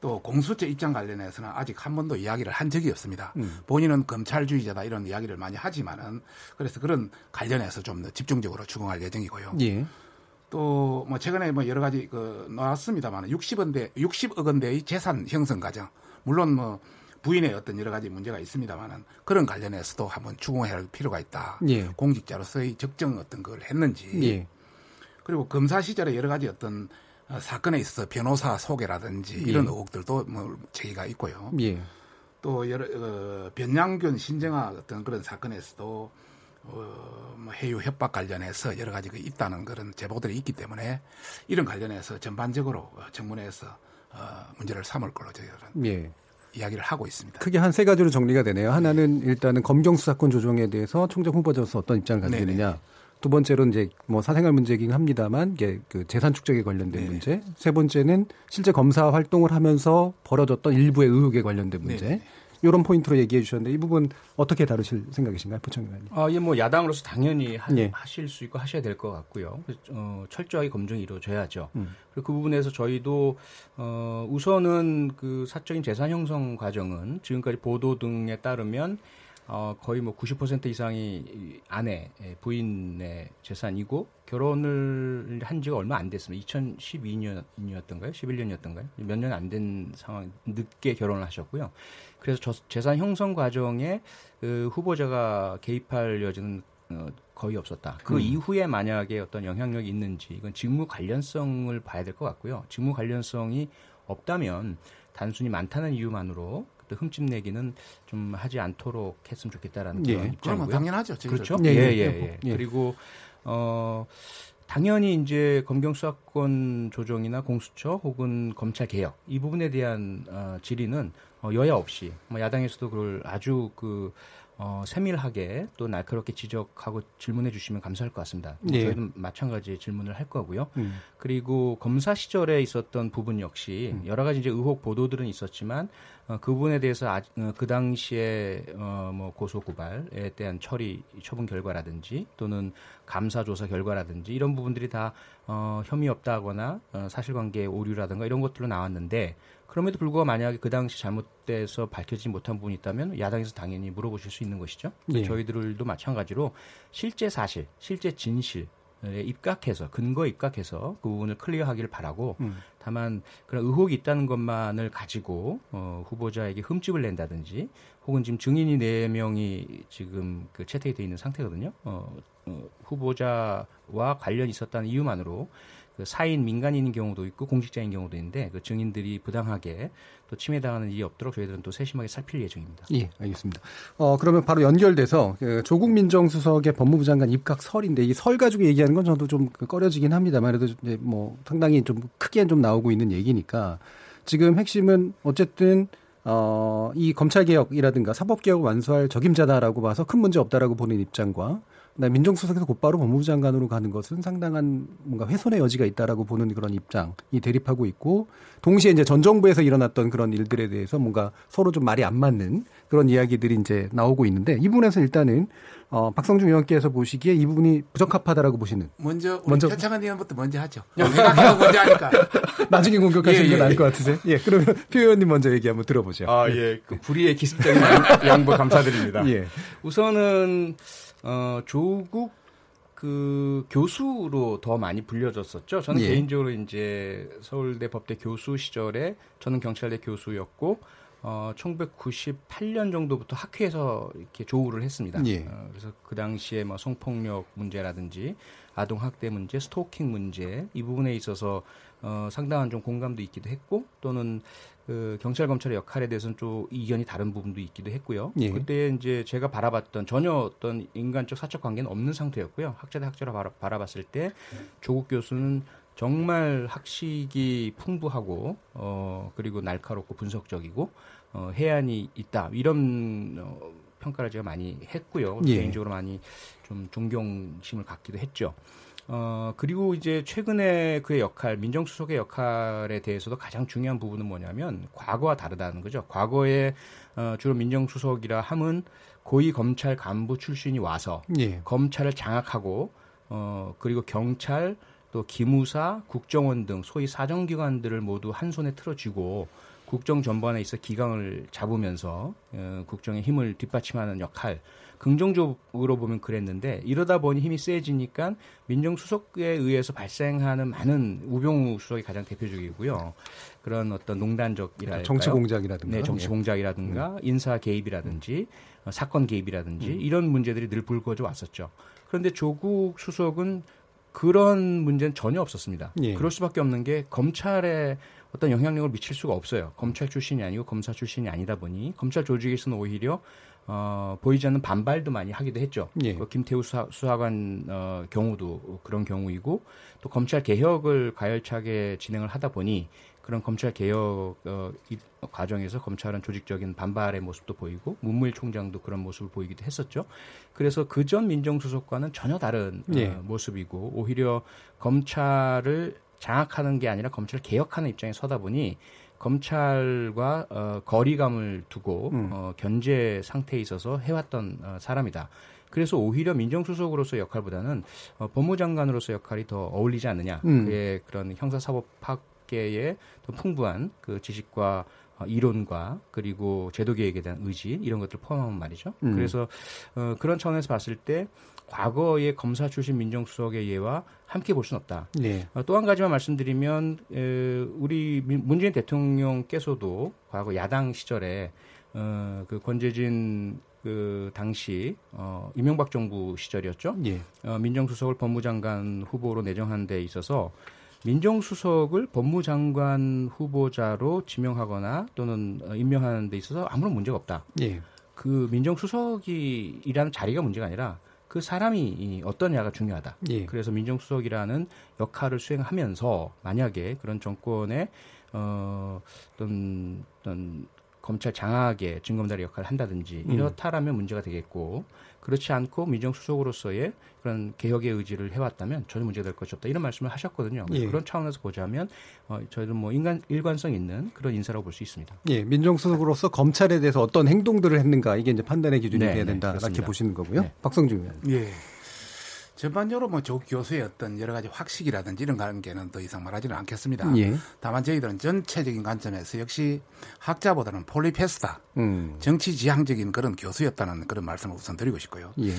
또 공수처 입장 관련해서는 아직 한 번도 이야기를 한 적이 없습니다. 음. 본인은 검찰주의자다 이런 이야기를 많이 하지만은 그래서 그런 관련해서 좀 더 집중적으로 추궁할 예정이고요. 예. 또 뭐 최근에 뭐 여러 가지 그 나왔습니다만 60원대 60억 원대의 재산 형성 과정 물론 뭐 부인의 어떤 여러 가지 문제가 있습니다만은 그런 관련해서도 한번 추궁해야 할 필요가 있다. 예. 공직자로서의 적정 어떤 걸 했는지 예. 그리고 검사 시절에 여러 가지 어떤 어, 사건에 있어서 변호사 소개라든지 이런 예. 의혹들도 뭐 제기가 있고요. 예. 또 여러 어, 변양균 신정아 어떤 그런 사건에서도 어, 뭐 해유 협박 관련해서 여러 가지 그 있다는 그런 제보들이 있기 때문에 이런 관련해서 전반적으로 어, 청문회에서 어, 문제를 삼을 걸로 저희들은 예. 이야기를 하고 있습니다. 크게 한 세 가지로 정리가 되네요. 하나는 일단은 검경 수사권 조정에 대해서 총장 후보자로서 어떤 입장을 가지고 네네. 있느냐. 두 번째로 이제 뭐 사생활 문제이긴 합니다만 이게 그 재산 축적에 관련된 네네. 문제. 세 번째는 실제 검사 활동을 하면서 벌어졌던 일부의 의혹에 관련된 문제. 네네. 이런 포인트로 얘기해 주셨는데 이 부분 어떻게 다루실 생각이신가요, 의원님? 아, 예, 뭐 야당으로서 당연히 하, 예. 실수 있고 하셔야 될 것 같고요. 어, 철저하게 검증이 이루어져야죠. 음. 그리고 그 부분에서 저희도 어, 우선은 그 사적인 재산 형성 과정은 지금까지 보도 등에 따르면 어, 거의 뭐 90% 이상이 이 아내, 예, 부인의 재산이고 결혼을 한 지가 얼마 안 됐습니다. 2012년이었던가요? 11년이었던가요? 몇 년 안 된 상황, 늦게 결혼을 하셨고요. 그래서 저, 재산 형성 과정에 그 후보자가 개입할 여지는 어, 거의 없었다. 그 음. 이후에 만약에 어떤 영향력이 있는지 이건 직무 관련성을 봐야 될 것 같고요. 직무 관련성이 없다면 단순히 많다는 이유만으로 그때 흠집 내기는 좀 하지 않도록 했으면 좋겠다라는 예. 그런 입장이고요. 당연하죠. 저희들. 그렇죠. 예, 예, 예, 예, 예. 예. 예. 그리고 어 당연히 이제 검경 수사권 조정이나 공수처 혹은 검찰 개혁 이 부분에 대한 어, 질의는 어, 여야 없이 뭐 야당에서도 그걸 아주 그 어, 세밀하게 또 날카롭게 지적하고 질문해 주시면 감사할 것 같습니다. 뭐 예. 저희도 마찬가지 질문을 할 거고요. 음. 그리고 검사 시절에 있었던 부분 역시 여러 가지 이제 의혹 보도들은 있었지만 어, 그 부분에 대해서 아, 어, 그 당시에 어, 뭐 고소 고발에 대한 처리 처분 결과라든지 또는 감사 조사 결과라든지 이런 부분들이 다 어, 혐의 없다거나 어, 사실관계 오류라든가 이런 것들로 나왔는데 그럼에도 불구하고 만약에 그 당시 잘못돼서 밝혀지지 못한 부분이 있다면 야당에서 당연히 물어보실 수 있는 것이죠. 예. 저희들도 마찬가지로 실제 사실, 실제 진실 에 입각해서 근거 입각해서 그 부분을 클리어하기를 바라고 음. 다만 그런 의혹이 있다는 것만을 가지고 어, 후보자에게 흠집을 낸다든지 혹은 지금 증인이 네 명이 지금 그 채택이 돼 있는 상태거든요. 어, 어, 후보자와 관련이 있었다는 이유만으로 그 사인 민간인인 경우도 있고 공직자인 경우도 있는데 그 증인들이 부당하게 또 침해당하는 일이 없도록 저희들은 또 세심하게 살필 예정입니다. 예, 알겠습니다. 어, 그러면 바로 연결돼서 그 조국 민정수석의 법무부 장관 입각 설인데 이 설 가지고 얘기하는 건 저도 좀그 꺼려지긴 합니다만 그래도 뭐 상당히 좀 크게 좀 나 오고 있는 얘기니까 지금 핵심은 어쨌든 어, 이 검찰 개혁이라든가 사법 개혁을 완수할 적임자다라고 봐서 큰 문제 없다라고 보는 입장과 그다음에 민정수석에서 곧바로 법무부 장관으로 가는 것은 상당한 뭔가 훼손의 여지가 있다라고 보는 그런 입장이 대립하고 있고 동시에 이제 전 정부에서 일어났던 그런 일들에 대해서 뭔가 서로 좀 말이 안 맞는 그런 이야기들이 이제 나오고 있는데 이 부분에서 일단은 어, 박성중 의원께서 보시기에 이 부분이 부적합하다라고 보시는 먼저 우리 먼저- 표창원 의원부터 먼저 하죠. 생각하고 먼저 하니까. [LAUGHS] 나중에 공격하시는 예, 게 예, 나을 예. 것 같으세요? 예, 그러면 표 의원님 먼저 얘기 한번 들어보죠. 아, 예. 그 불의의 기습적인 양- 양보 감사드립니다. [LAUGHS] 예. 우선은 어 조국 그 교수로 더 많이 불려졌었죠. 저는 예. 개인적으로 이제 서울대 법대 교수 시절에 저는 경찰대 교수였고 어 1998년 정도부터 학회에서 이렇게 조우를 했습니다. 예. 어, 그래서 그 당시에 뭐 성폭력 문제라든지 아동 학대 문제, 스토킹 문제 이 부분에 있어서 어, 상당한 좀 공감도 있기도 했고 또는 그 경찰 검찰의 역할에 대해서는 좀 이견이 다른 부분도 있기도 했고요. 예. 그때 이제 제가 바라봤던 전혀 어떤 인간적 사적 관계는 없는 상태였고요. 학자 대 학자로 바라, 바라 봤을 때 조국 교수는 정말 학식이 풍부하고 어 그리고 날카롭고 분석적이고 어 해안이 있다 이런 어, 평가를 제가 많이 했고요. 예. 개인적으로 많이 좀 존경심을 갖기도 했죠. 어, 그리고 이제 최근에 그의 역할, 민정수석의 역할에 대해서도 가장 중요한 부분은 뭐냐면 과거와 다르다는 거죠. 과거에 어, 주로 민정수석이라 함은 고위 검찰 간부 출신이 와서 예. 검찰을 장악하고 어, 그리고 경찰 또 기무사, 국정원 등 소위 사정기관들을 모두 한 손에 틀어쥐고 국정 전반에 있어 기강을 잡으면서 어, 국정의 힘을 뒷받침하는 역할 긍정적으로 보면 그랬는데 이러다 보니 힘이 세지니까 민정수석에 의해서 발생하는 많은 우병우 수석이 가장 대표적이고요. 그런 어떤 농단적이랄까요. 정치 공작이라든가. 네, 정치 예. 공작이라든가 인사 개입이라든지 어, 사건 개입이라든지 이런 문제들이 늘 불거져 왔었죠. 그런데 조국 수석은 그런 문제는 전혀 없었습니다. 예. 그럴 수밖에 없는 게 검찰에 어떤 영향력을 미칠 수가 없어요. 검찰 출신이 아니고 검사 출신이 아니다 보니 검찰 조직에서는 오히려 어, 보이지 않는 반발도 많이 하기도 했죠. 예. 그 김태우 수사, 수사관 어, 경우도 그런 경우이고 또 검찰 개혁을 가열차게 진행을 하다 보니 그런 검찰 개혁 어, 이 과정에서 검찰은 조직적인 반발의 모습도 보이고 문무일 총장도 그런 모습을 보이기도 했었죠. 그래서 그 전 민정수석과는 전혀 다른 예. 어, 모습이고 오히려 검찰을 장악하는 게 아니라 검찰을 개혁하는 입장에 서다 보니 검찰과 어, 거리감을 두고 음. 어, 견제 상태에 있어서 해왔던 어, 사람이다. 그래서 오히려 민정수석으로서 역할보다는 어, 법무장관으로서 역할이 더 어울리지 않느냐. 음. 그의 그런 형사사법 학계의 더 풍부한 그 지식과 어, 이론과 그리고 제도 개혁에 대한 의지 이런 것들 을 포함하면 말이죠. 음. 그래서 어, 그런 차원에서 봤을 때 과거의 검사 출신 민정수석의 예와 함께 볼 수는 없다. 예. 어, 또한 가지만 말씀드리면 에, 우리 민- 문재인 대통령께서도 과거 야당 시절에 어, 그 권재진 그 당시 어, 이명박 정부 시절이었죠. 예. 어, 민정수석을 법무장관 후보로 내정한 데 있어서 민정수석을 법무장관 후보자로 지명하거나 또는 어, 임명하는 데 있어서 아무런 문제가 없다. 예. 그 민정수석이 일하는 자리가 문제가 아니라 그 사람이 이 어떠냐가 중요하다. 예. 그래서 민정수석이라는 역할을 수행하면서 만약에 그런 정권의 어, 어떤, 어떤 검찰 장악의 증검다리 역할을 한다든지 음. 이렇다라면 문제가 되겠고 그렇지 않고 민정수석으로서의 그런 개혁의 의지를 해왔다면 전혀 문제가 될 것이 없다 이런 말씀을 하셨거든요. 예. 그런 차원에서 보자면 어, 저희는 뭐 인간 일관성 있는 그런 인사라고 볼 수 있습니다. 예, 민정수석으로서 검찰에 대해서 어떤 행동들을 했는가 이게 이제 판단의 기준이 네, 돼야 네, 된다 이렇게 그렇습니다. 보시는 거고요. 네. 박성준 의원. 예. 전반적으로 뭐 조 교수의 어떤 여러 가지 확식이라든지 이런 관계는 더 이상 말하지는 않겠습니다. 예. 다만 저희들은 전체적인 관점에서 역시 학자보다는 폴리페스다. 음. 정치 지향적인 그런 교수였다는 그런 말씀을 우선 드리고 싶고요. 예.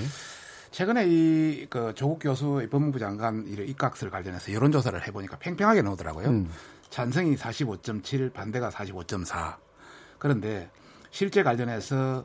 최근에 이 그 조국 교수의 법무부 장관 이 입각설 관련해서 여론조사를 해보니까 팽팽하게 나오더라고요. 음. 찬성이 45.7, 반대가 45.4. 그런데 실제 관련해서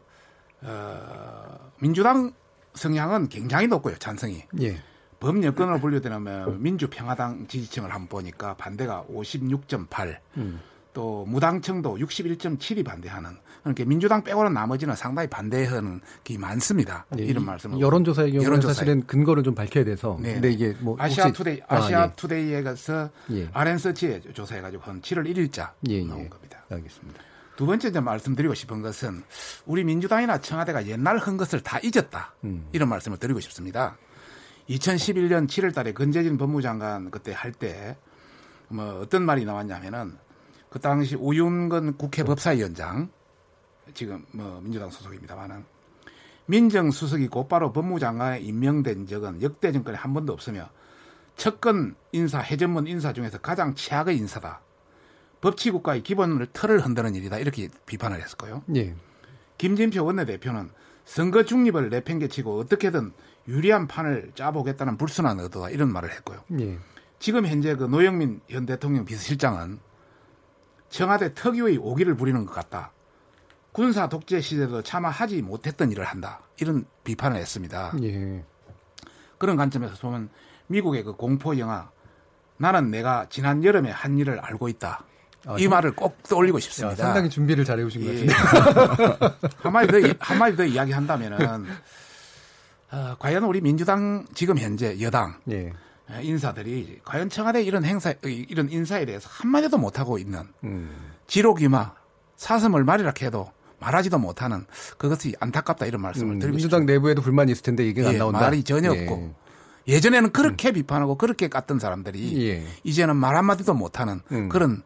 어, 민주당 성향은 굉장히 높고요. 찬성이. 예. 범여권으로 분류되면 민주평화당 지지층을 한번 보니까 반대가 56.8, 음. 또 무당층도 61.7이 반대하는 그러니까 민주당 빼고는 나머지는 상당히 반대하는 게 많습니다. 예, 이런 이 말씀을 여론조사의 경우는 여론조사에. 사실은 근거를 좀 밝혀야 돼서. 네. 근데 이게 뭐 아시아 투데이 아, 아시아 예. 투데이에 가서 예. RN서치에 조사해 가지고 한 7월 1일자 예, 나온 예. 겁니다. 알겠습니다. 두 번째 이제 말씀드리고 싶은 것은 우리 민주당이나 청와대가 옛날 한 것을 다 잊었다. 음. 이런 말씀을 드리고 싶습니다. 2011년 7월 달에 권재진 법무장관 그때 할 때 뭐 어떤 말이 나왔냐면은 그 당시 우윤건 국회 법사위원장 지금 뭐 민주당 소속입니다만은 민정수석이 곧바로 법무장관에 임명된 적은 역대 정권에 한 번도 없으며 첫건 인사 해전문 인사 중에서 가장 최악의 인사다. 법치국가의 기본을 틀을 흔드는 일이다. 이렇게 비판을 했었고요. 예. 김진표 원내대표는 선거 중립을 내팽개치고 어떻게든 유리한 판을 짜보겠다는 불순한 의도다. 이런 말을 했고요. 예. 지금 현재 그 노영민 현 대통령 비서실장은 청와대 특유의 오기를 부리는 것 같다. 군사 독재 시대도 차마 하지 못했던 일을 한다. 이런 비판을 했습니다. 예. 그런 관점에서 보면 미국의 그 공포 영화 나는 내가 지난 여름에 한 일을 알고 있다. 아, 이 상- 말을 꼭 떠올리고 야, 싶습니다. 상당히 준비를 잘 해오신 것 예. [LAUGHS] 같은데. 한마디 더, 한마디 더 이야기한다면은, 어, 과연 우리 민주당 지금 현재 여당 예. 어, 인사들이 과연 청와대 이런 행사, 이런 인사에 대해서 한마디도 못하고 있는 음. 지록이마 사슴을 말이라 해도 말하지도 못하는 그것이 안타깝다 이런 말씀을 음, 드리고 민주당 싶습니다. 내부에도 불만이 있을 텐데 얘기가 안 예, 나온다. 말이 전혀 예. 없고 예전에는 그렇게 비판하고 그렇게 깠던 사람들이 예. 이제는 말 한마디도 못하는 음. 그런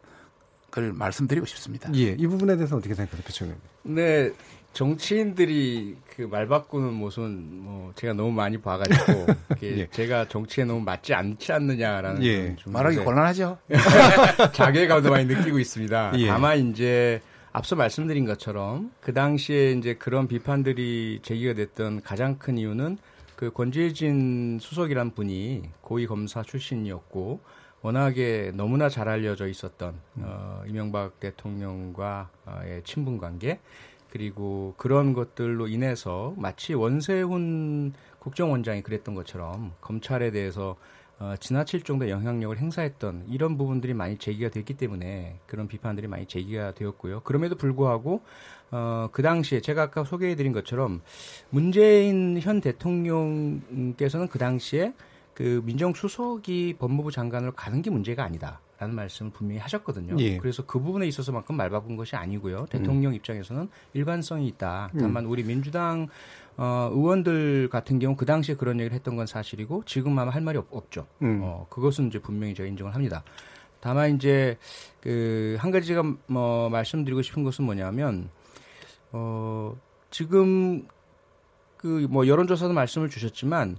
걸 말씀드리고 싶습니다. 예. 이 부분에 대해서 어떻게 생각하세요, 배청현? 근데 정치인들이 그 말 바꾸는 모습은 뭐 제가 너무 많이 봐가지고 [LAUGHS] 예. 제가 정치에 너무 맞지 않지 않느냐라는 예. 말하기 이제 곤란하죠. [LAUGHS] 자괴감도 많이 느끼고 있습니다. 예. 다만 이제 앞서 말씀드린 것처럼 그 당시에 이제 그런 비판들이 제기가 됐던 가장 큰 이유는 그 권재진 수석이란 분이 고위 검사 출신이었고 워낙에 너무나 잘 알려져 있었던 어, 이명박 대통령과의 친분 관계 그리고 그런 것들로 인해서 마치 원세훈 국정원장이 그랬던 것처럼 검찰에 대해서 어, 지나칠 정도 영향력을 행사했던 이런 부분들이 많이 제기가 됐기 때문에 그런 비판들이 많이 제기가 되었고요. 그럼에도 불구하고 어, 그 당시에 제가 아까 소개해드린 것처럼 문재인 현 대통령께서는 그 당시에 그 민정수석이 법무부 장관으로 가는 게 문제가 아니다라는 말씀을 분명히 하셨거든요. 예. 그래서 그 부분에 있어서만큼 말 바꾼 것이 아니고요. 대통령 입장에서는 일관성이 있다. 다만 우리 민주당 어, 의원들 같은 경우 그 당시에 그런 얘기를 했던 건 사실이고 지금 아마 할 말이 없, 없죠. 음. 어, 그것은 이제 분명히 제가 인정을 합니다. 다만 이제 그 한 가지 제가 뭐 말씀드리고 싶은 것은 뭐냐면 어 지금 그 뭐 여론조사도 말씀을 주셨지만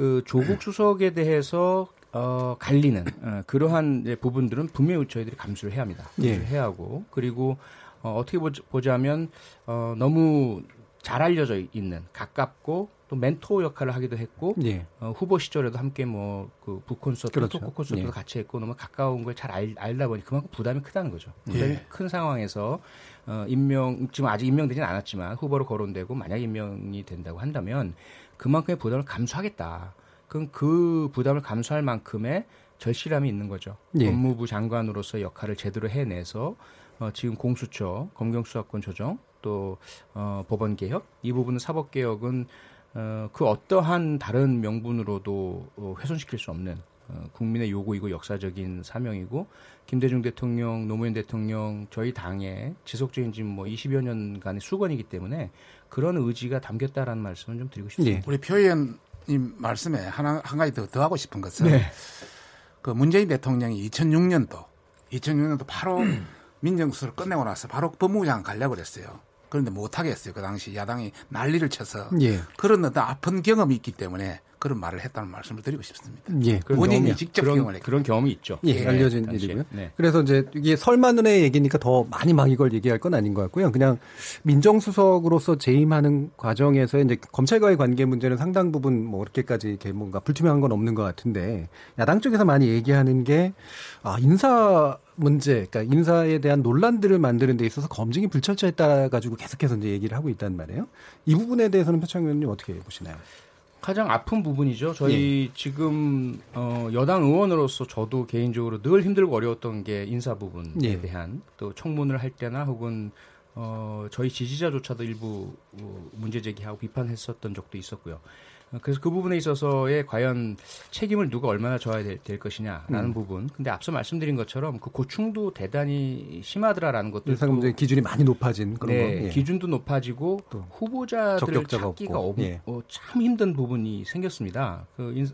그 조국 수석에 대해서 어 갈리는 어, 그러한 부분들은 분명히 저희들이 감수를 해야 합니다. 예. 감수를 해야 하고 그리고 어, 어떻게 보자, 보자면 어 너무 잘 알려져 있는 가깝고 또 멘토 역할을 하기도 했고 예. 어, 후보 시절에도 함께 뭐그 북콘서트, 그렇죠. 토크 콘서트도 예. 같이 했고 너무 가까운 걸 잘 알다 보니 그만큼 부담이 크다는 거죠. 부담이 예. 큰 상황에서 어, 임명 지금 아직 임명되지는 않았지만 후보로 거론되고 만약 임명이 된다고 한다면 그만큼의 부담을 감수하겠다. 그럼 그 부담을 감수할 만큼의 절실함이 있는 거죠. 예. 법무부 장관으로서 역할을 제대로 해내서 어, 지금 공수처, 검경수사권 조정, 또 어, 법원 개혁 이 부분은 사법 개혁은 어, 그 어떠한 다른 명분으로도 어, 훼손시킬 수 없는 어, 국민의 요구이고 역사적인 사명이고 김대중 대통령, 노무현 대통령 저희 당의 지속적인 지금 뭐 20여 년간의 수건이기 때문에 그런 의지가 담겼다라는 말씀을 좀 드리고 싶습니다. 예. 우리 표의 원님 말씀에 하나 한 가지 더, 더 하고 싶은 것은 네. 그 문재인 대통령이 2006년도 2006년도 바로 [CLEARS THROAT] 민정수를 끝내고 나서 바로 법무부 장관 가려고 그랬어요. 그런데 못하게 했어요. 그 당시 야당이 난리를 쳐서 예. 그런 어떤 아픈 경험이 있기 때문에 그런 말을 했다는 말씀을 드리고 싶습니다. 예. 본인이 경험이- 직접 그런, 경험을 했기 그런 경험이 있죠. 예, 알려진 당시에. 일이고요. 네. 그래서 이제 이게 설만은의 얘기니까 더 많이 막 이걸 얘기할 건 아닌 것 같고요. 그냥 민정수석으로서 재임하는 과정에서 이제 검찰과의 관계 문제는 상당 부분 뭐 그렇게까지 이렇게 뭔가 불투명한 건 없는 것 같은데 야당 쪽에서 많이 얘기하는 게 아, 인사 문제, 그러니까 인사에 대한 논란들을 만드는 데 있어서 검증이 불철저했다 가지고 계속해서 이제 얘기를 하고 있단 말이에요. 이 부분에 대해서는 표창 의원님 어떻게 보시나요? 가장 아픈 부분이죠. 저희 예. 지금 어, 여당 의원으로서 저도 개인적으로 늘 힘들고 어려웠던 게 인사 부분에 예. 대한 또 청문을 할 때나 혹은 어, 저희 지지자조차도 일부 어, 문제 제기하고 비판했었던 적도 있었고요. 어, 그래서 그 부분에 있어서의 과연 책임을 누가 얼마나 져야 될, 될 것이냐라는 음. 부분. 근데 앞서 말씀드린 것처럼 그 고충도 대단히 심하더라라는 것도 인사검증 기준이 많이 높아진 그런 네, 거. 예. 기준도 높아지고 또 후보자들을 찾기가 없고, 어, 예. 어, 참 힘든 부분이 생겼습니다. 그 인,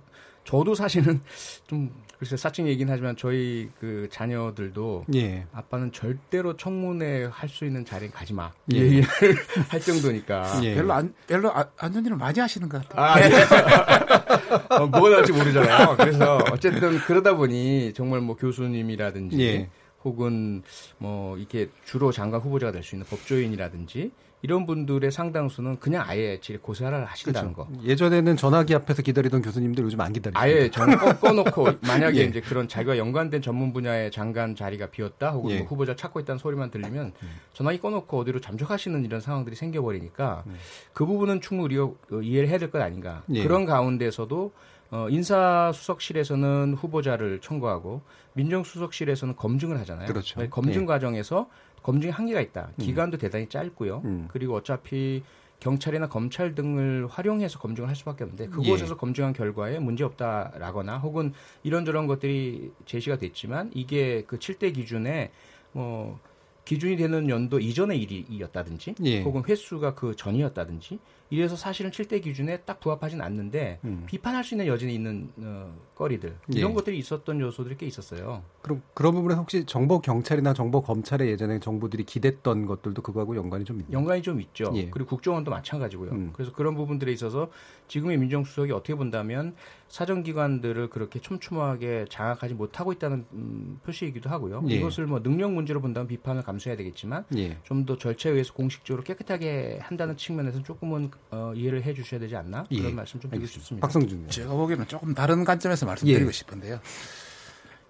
저도 사실은 [LAUGHS] 좀 글쎄 사칭 얘기는 하지만 저희 그 자녀들도 예. 아빠는 절대로 청문회 할 수 있는 자리에 가지 마. 예. 예. [LAUGHS] 할 정도니까. 예. 별로 안 별로 안, 안 좋은 일을 많이 하시는 것 같아요. 아, 예. [LAUGHS] 어, 뭐가 나올지 모르잖아요. 그래서 어쨌든 그러다 보니 정말 뭐 교수님이라든지 예. 혹은 뭐 이렇게 주로 장관 후보자가 될 수 있는 법조인이라든지 이런 분들의 상당수는 그냥 아예 질 고사를 하신다는 거. 예전에는 전화기 앞에서 기다리던 교수님들 요즘 안 기다리죠. 아예 정 꺼, 꺼놓고 [LAUGHS] 만약에 예. 이제 그런 자기와 연관된 전문 분야의 장관 자리가 비었다 혹은 예. 뭐 후보자 찾고 있다는 소리만 들리면 전화기 꺼놓고 어디로 잠적하시는 이런 상황들이 생겨버리니까 그 부분은 충분히 어, 이해를 해야 될 것 아닌가. 예. 그런 가운데서도 어, 인사수석실에서는 후보자를 청구하고 민정수석실에서는 검증을 하잖아요. 그렇죠. 네, 검증 예. 과정에서 검증의 한계가 있다. 기간도 대단히 짧고요. 음. 그리고 어차피 경찰이나 검찰 등을 활용해서 검증을 할 수밖에 없는데 그곳에서 예. 검증한 결과에 문제 없다라거나 혹은 이런저런 것들이 제시가 됐지만 이게 그 7대 기준에 뭐 기준이 되는 연도 이전의 일이었다든지 예. 혹은 횟수가 그 전이었다든지 이래서 사실은 7대 기준에 딱 부합하진 않는데 음. 비판할 수 있는 여지는 있는 어, 거리들 이런 예. 것들이 있었던 요소들이 꽤 있었어요. 그럼 그런 부분에서 혹시 정보 경찰이나 정보 검찰의 예전에 정부들이 기댔던 것들도 그거하고 연관이 좀 있나요? 연관이 좀 있죠. 예. 그리고 국정원도 마찬가지고요. 음. 그래서 그런 부분들에 있어서 지금의 민정수석이 어떻게 본다면 사정기관들을 그렇게 촘촘하게 장악하지 못하고 있다는 음, 표시이기도 하고요. 예. 이것을 뭐 능력 문제로 본다면 비판을 감수해야 되겠지만 예. 좀더 절차에 의해서 공식적으로 깨끗하게 한다는 측면에서 조금은 어, 이해를 해 주셔야 되지 않나 예. 그런 말씀 좀 드리고. 싶습니다. 박성준. 제가 보기에는 조금 다른 관점에서 말씀드리고 예. 싶은데요.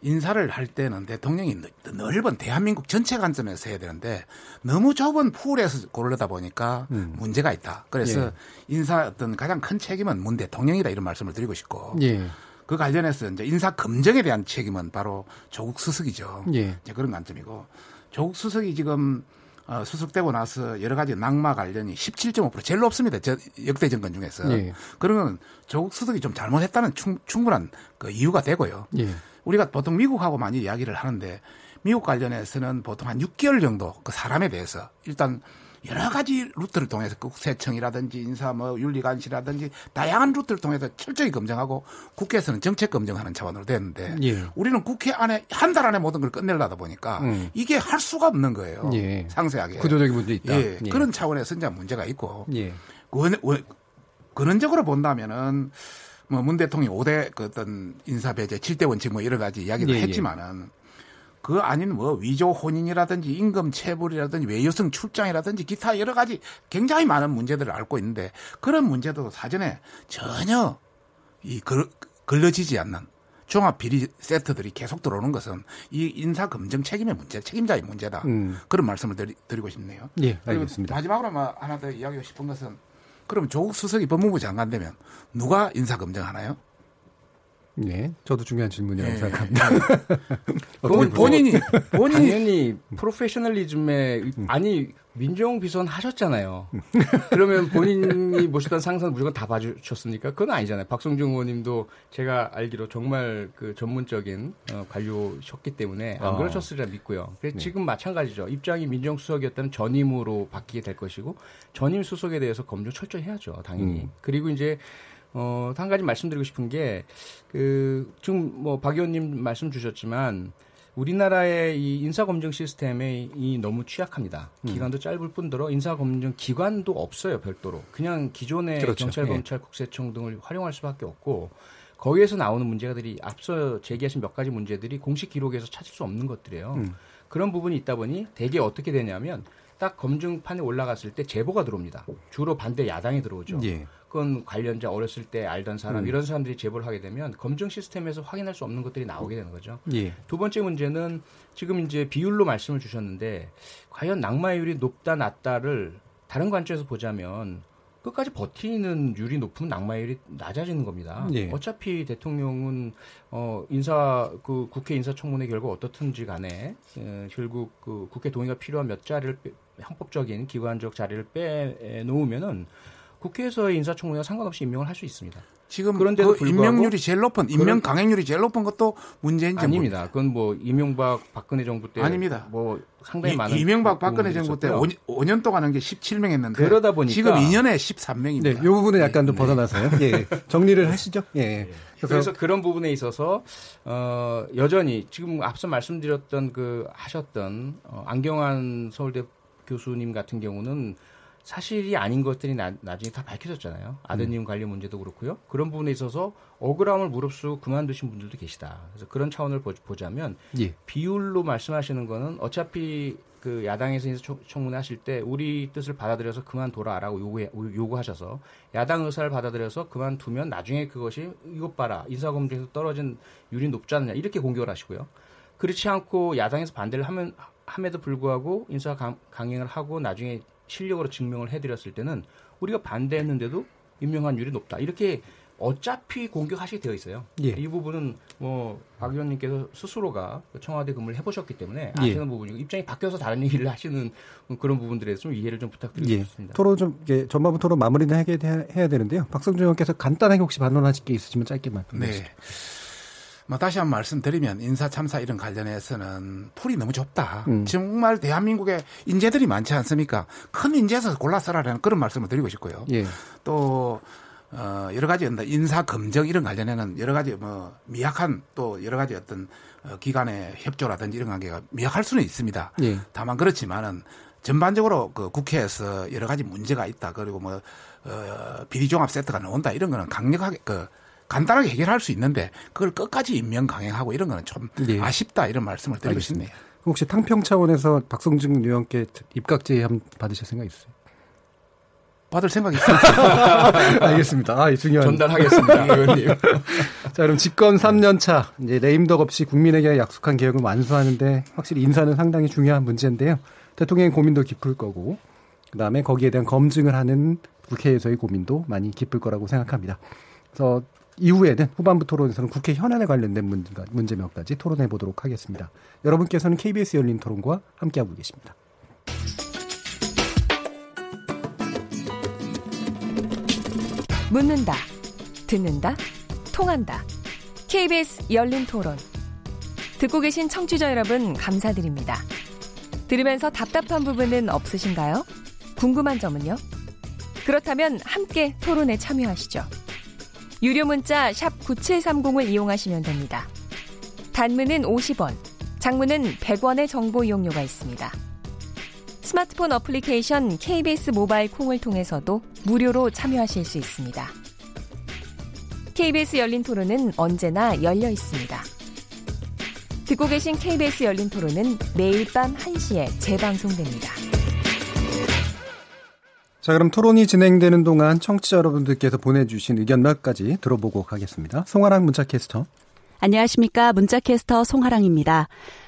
인사를 할 때는 대통령이 넓- 넓은 대한민국 전체 관점에서 해야 되는데 너무 좁은 풀에서 고르다 보니까 음. 문제가 있다. 그래서 예. 인사 어떤 가장 큰 책임은 문 대통령이다 이런 말씀을 드리고 싶고 예. 그 관련해서 이제 인사 검증에 대한 책임은 바로 조국 수석이죠. 예. 이제 그런 관점이고 조국 수석이 지금 어, 수석되고 나서 여러 가지 낙마 관련이 17.5% 제일 높습니다. 저 역대 정권 중에서. 예. 그러면 조국 수석이 좀 잘못했다는 충, 충분한 그 이유가 되고요. 예. 우리가 보통 미국하고 많이 이야기를 하는데 미국 관련해서는 보통 한 6개월 정도 그 사람에 대해서 일단 여러 가지 루트를 통해서 국세청이라든지 인사 뭐 윤리관실이라든지 다양한 루트를 통해서 철저히 검증하고 국회에서는 정책 검증하는 차원으로 됐는데 예. 우리는 국회 안에 한 달 안에 모든 걸 끝내려다 보니까 음. 이게 할 수가 없는 거예요. 예. 상세하게. 구조적인 문제 있다. 예. 그런 차원에서 이제 문제가 있고 예. 원, 원, 근원적으로 본다면은 뭐문 대통령이 5대 그 어떤 인사 배제 7대 원칙 뭐 여러 가지 이야기를 예, 예. 했지만은 그 아닌 뭐 위조 혼인이라든지 임금 체불이라든지 외유성 출장이라든지 기타 여러 가지 굉장히 많은 문제들을 앓고 있는데 그런 문제도 사전에 전혀 이 걸, 걸러지지 않는 종합 비리 세트들이 계속 들어오는 것은 이 인사 검증 책임의 문제, 책임자의 문제다. 음. 그런 말씀을 드리, 드리고 싶네요. 예, 알겠습니다. 마지막으로 뭐 하나 더 이야기하고 싶은 것은 그럼 조국 수석이 법무부 장관 되면 누가 인사 검증하나요? 네, 저도 중요한 질문이라고 네. [LAUGHS] 생각합니다. 본, 본인이 본인이 당연히 프로페셔널리즘에 아니 민정 비서는 하셨잖아요. 그러면 본인이 모시던 상사는 무조건 다 봐주셨습니까? 그건 아니잖아요. 박성중 의원님도 제가 알기로 정말 그 전문적인 어, 관료셨기 때문에 안 아. 그러셨으리라 믿고요. 그래서 네. 지금 마찬가지죠. 입장이 민정수석이었다면 전임으로 바뀌게 될 것이고 전임 수석에 대해서 검증 철저히 해야죠. 당연히. 음. 그리고 이제 어, 한 가지 말씀드리고 싶은 게, 그, 지금 뭐, 박 의원님 말씀 주셨지만, 우리나라의 이 인사검증 시스템이 이 너무 취약합니다. 음. 기간도 짧을 뿐더러 인사검증 기관도 없어요, 별도로. 그냥 기존의 그렇죠. 경찰, 예. 검찰, 국세청 등을 활용할 수밖에 없고, 거기에서 나오는 문제들이 앞서 제기하신 몇 가지 문제들이 공식 기록에서 찾을 수 없는 것들이에요. 음. 그런 부분이 있다 보니 대개 어떻게 되냐면 딱 검증판에 올라갔을 때 제보가 들어옵니다. 주로 반대 야당이 들어오죠. 예. 그건 관련자 어렸을 때 알던 사람 음. 이런 사람들이 제보를 하게 되면 검증 시스템에서 확인할 수 없는 것들이 나오게 되는 거죠. 예. 두 번째 문제는 지금 이제 비율로 말씀을 주셨는데 과연 낙마율이 높다 낮다를 다른 관점에서 보자면 끝까지 버티는 율이 높으면 낙마율이 낮아지는 겁니다. 예. 어차피 대통령은 어 인사 그 국회 인사청문회 결과 어떻든지 간에 에, 결국 그 국회 동의가 필요한 몇 자리를 빼- 헌법적인 기관적 자리를 빼 놓으면은 국회에서의 인사청문회와 상관없이 임명을 할 수 있습니다. 지금 그런데도 그 임명률이 제일 높은 임명 강행률이 제일 높은 것도 문재인 정부 아닙니다. 그건 뭐 이명박 박근혜 정부 때 아닙니다. 뭐 상당히 많은 이, 이명박 박근혜 정부 때 있었고요. 5, 년 동안 한 게 17명 했는데 그러다 보니까 지금 2년에 13명입니다. 네, 이 부분은 약간 좀 벗어나서요. 예. 정리를 하시죠. 예. 그래서, 그런 부분에 있어서 어 여전히 지금 앞서 말씀드렸던 그 하셨던 어, 안경환 서울대 교수님 같은 경우는 사실이 아닌 것들이 나, 나중에 다 밝혀졌잖아요. 아드님 관련 문제도 그렇고요. 그런 부분에 있어서 억울함을 무릅쓰고 그만두신 분들도 계시다. 그래서 그런 차원을 보, 보자면 예. 비율로 말씀하시는 거는 어차피 그 야당에서 인사청문회 하실 때 우리 뜻을 받아들여서 그만둬라라고 요구해, 요구하셔서 야당 의사를 받아들여서 그만두면 나중에 그것이 이것 봐라 인사검증에서 떨어진 율이 높지 않느냐 이렇게 공격을 하시고요. 그렇지 않고 야당에서 반대를 하면 함에도 불구하고 인사 강, 강행을 하고 나중에 실력으로 증명을 해드렸을 때는 우리가 반대했는데도 임명한 율이 높다 이렇게 어차피 공격하시게 되어 있어요. 예. 이 부분은 뭐박 의원님께서 스스로가 청와대 근무를 해보셨기 때문에 예. 아시는 부분이고 입장이 바뀌어서 다른 얘기를 하시는 그런 부분들에 대해서 좀 이해를 좀 부탁드리고 예. 토론 좀 이게 전반부 토론 마무리는 해야 되는데요. 박성준 의원께서 간단하게 혹시 반론하실 게 있으시면 짧게만. 네. 뭐 다시 한번 말씀드리면 인사 참사 이런 관련해서는 풀이 너무 좁다. 음. 정말 대한민국에 인재들이 많지 않습니까? 큰 인재에서 골라 써라라는 그런 말씀을 드리고 싶고요. 예. 또 어, 여러 가지 인사 검증 이런 관련해는 여러 가지 뭐 미약한 또 여러 가지 어떤 어, 기관의 협조라든지 이런 관계가 미약할 수는 있습니다. 예. 다만 그렇지만은 전반적으로 그 국회에서 여러 가지 문제가 있다. 그리고 뭐 어, 비리 종합 세트가 나온다. 이런 거는 강력하게 그 간단하게 해결할 수 있는데 그걸 끝까지 임명 강행하고 이런 거는 좀 예. 아쉽다 이런 말씀을 드리고 알겠습니다. 싶네요. 혹시 탕평 차원에서 박성준 의원께 입각제 한번 받으실 생각 있으세요? 받을 생각이 있습니다. [LAUGHS] 알겠습니다. 아, 이 중요한. 전달하겠습니다, [LAUGHS] 의원님. 자, 그럼 집권 3년 차 이제 레임덕 없이 국민에게 약속한 계획을 완수하는데 확실히 인사는 상당히 중요한 문제인데요. 대통령의 고민도 깊을 거고 그다음에 거기에 대한 검증을 하는 국회에서의 고민도 많이 깊을 거라고 생각합니다. 그래서 이후에는 후반부 토론에서는 국회 현안에 관련된 문제, 문제 몇 가지 토론해 보도록 하겠습니다. 여러분께서는 KBS 열린 토론과 함께하고 계십니다. 묻는다, 듣는다, 통한다. KBS 열린 토론. 듣고 계신 청취자 여러분, 감사드립니다. 들으면서 답답한 부분은 없으신가요? 궁금한 점은요? 그렇다면 함께 토론에 참여하시죠. 유료 문자 샵 9730을 이용하시면 됩니다. 단문은 50원, 장문은 100원의 정보 이용료가 있습니다. 스마트폰 어플리케이션 KBS 모바일 콩을 통해서도 무료로 참여하실 수 있습니다. KBS 열린 토론은 언제나 열려 있습니다. 듣고 계신 KBS 열린 토론은 매일 밤 1시에 재방송됩니다. 자, 그럼 토론이 진행되는 동안 청취자 여러분들께서 보내주신 의견 몇 가지 들어보고 가겠습니다. 송하랑 문자캐스터. 안녕하십니까. 문자캐스터 송하랑입니다.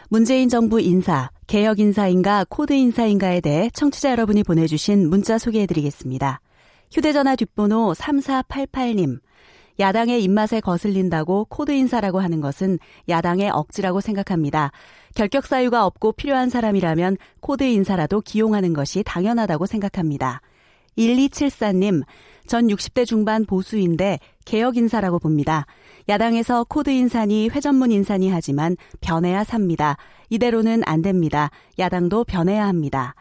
문재인 정부 인사, 개혁 인사인가 코드 인사인가에 대해 청취자 여러분이 보내주신 문자 소개해드리겠습니다. 휴대전화 뒷번호 3488님. 야당의 입맛에 거슬린다고 코드 인사라고 하는 것은 야당의 억지라고 생각합니다. 결격 사유가 없고 필요한 사람이라면 코드 인사라도 기용하는 것이 당연하다고 생각합니다. 1274님, 전 60대 중반 보수인데 개혁 인사라고 봅니다. 야당에서 코드 인사니 회전문 인사니 하지만 변해야 삽니다. 이대로는 안 됩니다. 야당도 변해야 합니다.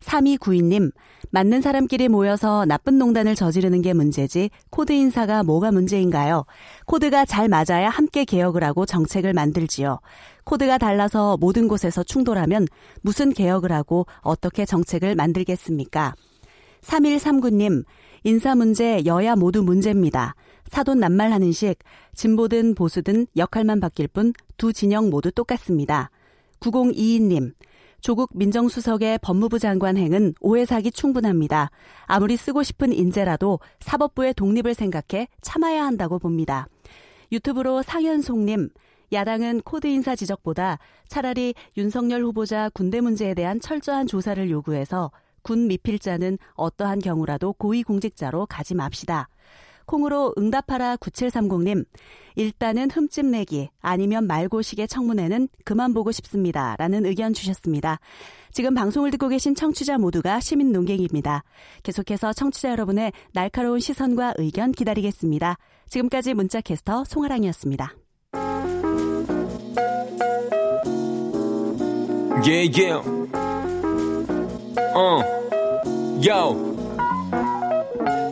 3292님, 맞는 사람끼리 모여서 나쁜 농단을 저지르는 게 문제지 코드 인사가 뭐가 문제인가요? 코드가 잘 맞아야 함께 개혁을 하고 정책을 만들지요. 코드가 달라서 모든 곳에서 충돌하면 무슨 개혁을 하고 어떻게 정책을 만들겠습니까? 3139님, 인사 문제 여야 모두 문제입니다. 사돈 남말하는 식, 진보든 보수든 역할만 바뀔 뿐 두 진영 모두 똑같습니다. 9022님, 조국 민정수석의 법무부 장관 행은 오해 사기 충분합니다. 아무리 쓰고 싶은 인재라도 사법부의 독립을 생각해 참아야 한다고 봅니다. 유튜브로 상현송님, 야당은 코드 인사 지적보다 차라리 윤석열 후보자 군대 문제에 대한 철저한 조사를 요구해서 군 미필자는 어떠한 경우라도 고위공직자로 가지 맙시다. 콩으로 응답하라 9730님, 일단은 흠집 내기 아니면 말고식의 청문회는 그만 보고 싶습니다. 라는 의견 주셨습니다. 지금 방송을 듣고 계신 청취자 모두가 시민 농객입니다. 계속해서 청취자 여러분의 날카로운 시선과 의견 기다리겠습니다. 지금까지 문자캐스터 송아랑이었습니다. Yeah, yeah. Uh. Yo.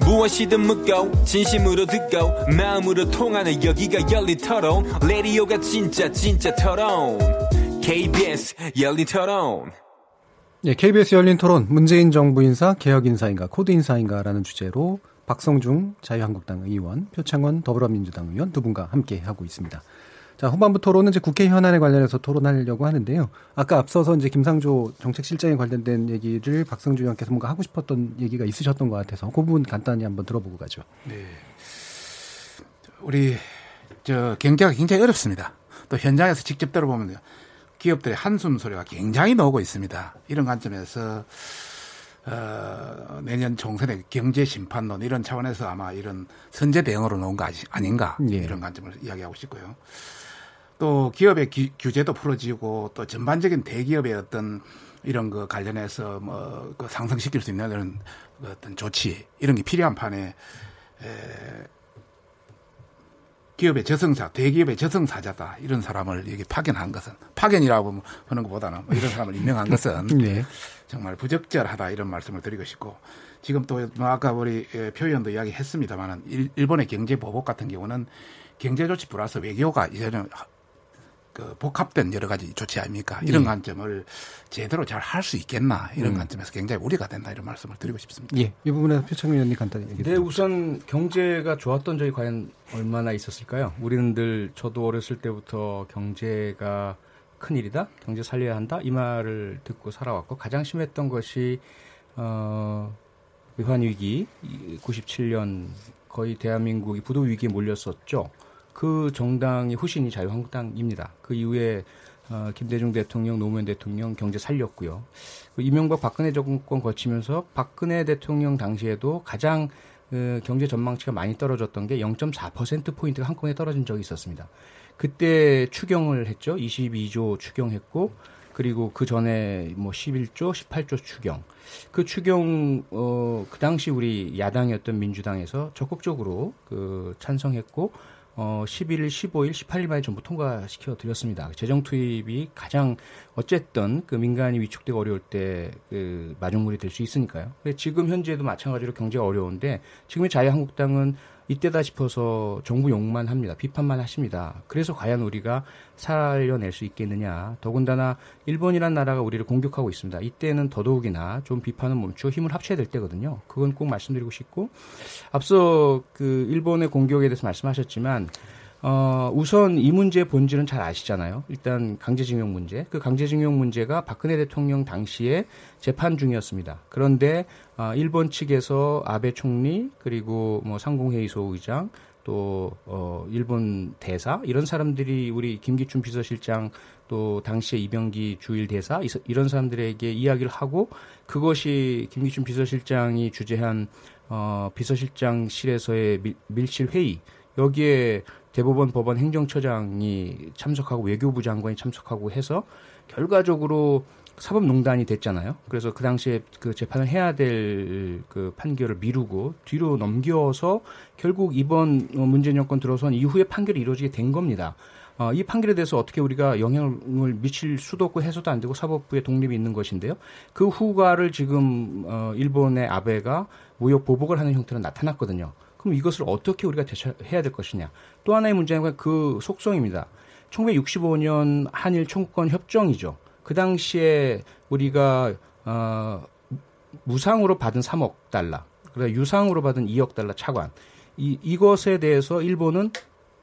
무엇이든 묻고 진심으로 듣고 마음으로 통하는 여기가 열린 토론 라디오가 진짜 진짜 토론 KBS 열린 토론 예, KBS 열린 토론 문재인 정부 인사 개혁 인사인가 코드 인사인가라는 주제로 박성중 자유한국당 의원, 표창원 더불어민주당 의원 두 분과 함께 하고 있습니다. 자, 후반부 토론은 이제 국회 현안에 관련해서 토론하려고 하는데요. 아까 앞서서 이제 김상조 정책실장에 관련된 얘기를 박성중 의원께서 뭔가 하고 싶었던 얘기가 있으셨던 것 같아서 그 부분 간단히 한번 들어보고 가죠. 네. 우리 저 경제가 굉장히 어렵습니다. 또 현장에서 직접 들어보면 기업들의 한숨 소리가 굉장히 나오고 있습니다. 이런 관점에서 어, 내년 총선의 경제 심판론 이런 차원에서 아마 이런 선제 대응으로 나온 거 아닌가 예. 이런 관점을 이야기하고 싶고요. 또 기업의 기, 규제도 풀어지고 또 전반적인 대기업의 어떤 이런 그 관련해서 뭐 그 상승시킬 수 있는 이런 그 어떤 조치 이런 게 필요한 판에 에, 기업의 저승사, 대기업의 저승사자다 이런 사람을 여기 파견한 것은 파견이라고 하는 것보다는 뭐 이런 사람을 임명한 것은 [LAUGHS] 네. 정말 부적절하다 이런 말씀을 드리고 싶고 지금 또뭐 아까 우리 표현도 이야기했습니다만은 일본의 경제 보복 같은 경우는 경제 조치 플러스 외교가 이제는 그 복합된 여러 가지 조치 아닙니까? 이런 예. 관점을 제대로 잘 할 수 있겠나 이런 음. 관점에서 굉장히 우려가 된다 이런 말씀을 드리고 싶습니다. 예, 이 부분에서 표창 의원님 간단히 얘기해 네, 우선 경제가 좋았던 적이 과연 얼마나 있었을까요? 우리는 늘 저도 어렸을 때부터 경제가 큰 일이다, 경제 살려야 한다 이 말을 듣고 살아왔고 가장 심했던 것이 어, 외환 위기 97년 거의 대한민국이 부도 위기에 몰렸었죠. 그 정당의 후신이 자유한국당입니다. 그 이후에 어, 김대중 대통령, 노무현 대통령 경제 살렸고요. 그 이명박 박근혜 정권 거치면서 박근혜 대통령 당시에도 가장 그 경제 전망치가 많이 떨어졌던 게 0.4% 포인트가 한꺼번에 떨어진 적이 있었습니다. 그때 추경을 했죠. 22조 추경했고 그리고 그 전에 뭐 11조, 18조 추경. 그 추경 어 그 당시 우리 야당이었던 민주당에서 적극적으로 그 찬성했고 어, 11일, 15일, 18일 만에 전부 통과시켜 드렸습니다. 재정 투입이 가장 어쨌든 그 민간이 위축되고 어려울 때 그 마중물이 될 수 있으니까요. 지금 현재도 마찬가지로 경제가 어려운데 지금의 자유한국당은 이때다 싶어서 정부 욕만 합니다. 비판만 하십니다. 그래서 과연 우리가 살려낼 수 있겠느냐. 더군다나 일본이란 나라가 우리를 공격하고 있습니다. 이때는 더더욱이나 좀 비판은 멈추고 힘을 합쳐야 될 때거든요. 그건 꼭 말씀드리고 싶고 앞서 그 일본의 공격에 대해서 말씀하셨지만 어, 우선 이 문제의 본질은 잘 아시잖아요. 일단 강제징용 문제. 그 강제징용 문제가 박근혜 대통령 당시에 재판 중이었습니다. 그런데 어, 일본 측에서 아베 총리 그리고 뭐 상공회의소 의장 또 어, 일본 대사 이런 사람들이 우리 김기춘 비서실장 또 당시에 이병기 주일 대사 이런 사람들에게 이야기를 하고 그것이 김기춘 비서실장이 주재한 어, 비서실장실에서의 밀, 밀실 회의 여기에 대법원 법원 행정처장이 참석하고 외교부 장관이 참석하고 해서 결과적으로 사법농단이 됐잖아요. 그래서 그 당시에 그 재판을 해야 될 그 판결을 미루고 뒤로 넘겨서 결국 이번 문재인 정권 들어선 이후에 판결이 이루어지게 된 겁니다. 어, 이 판결에 대해서 어떻게 우리가 영향을 미칠 수도 없고 해소도 안 되고 사법부의 독립이 있는 것인데요. 그 후과를 지금 어, 일본의 아베가 무역 보복을 하는 형태로 나타났거든요. 그럼 이것을 어떻게 우리가 대처해야 될 것이냐. 또 하나의 문제는 그 속성입니다. 1965년 한일 청구권 협정이죠. 그 당시에 우리가 어, 무상으로 받은 3억 달러, 그래 유상으로 받은 2억 달러 차관. 이 이것에 대해서 일본은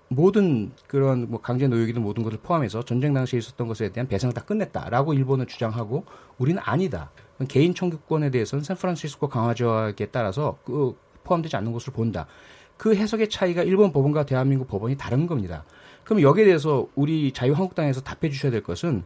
모든 그런 뭐 강제 노역이든 모든 것을 포함해서 전쟁 당시에 있었던 것에 대한 배상을 다 끝냈다라고 일본은 주장하고 우리는 아니다. 개인 청구권에 대해서는 샌프란시스코 강화 조약에 따라서 그 포함되지 않는 것으로 본다. 그 해석의 차이가 일본 법원과 대한민국 법원이 다른 겁니다. 그럼 여기에 대해서 우리 자유한국당에서 답해 주셔야 될 것은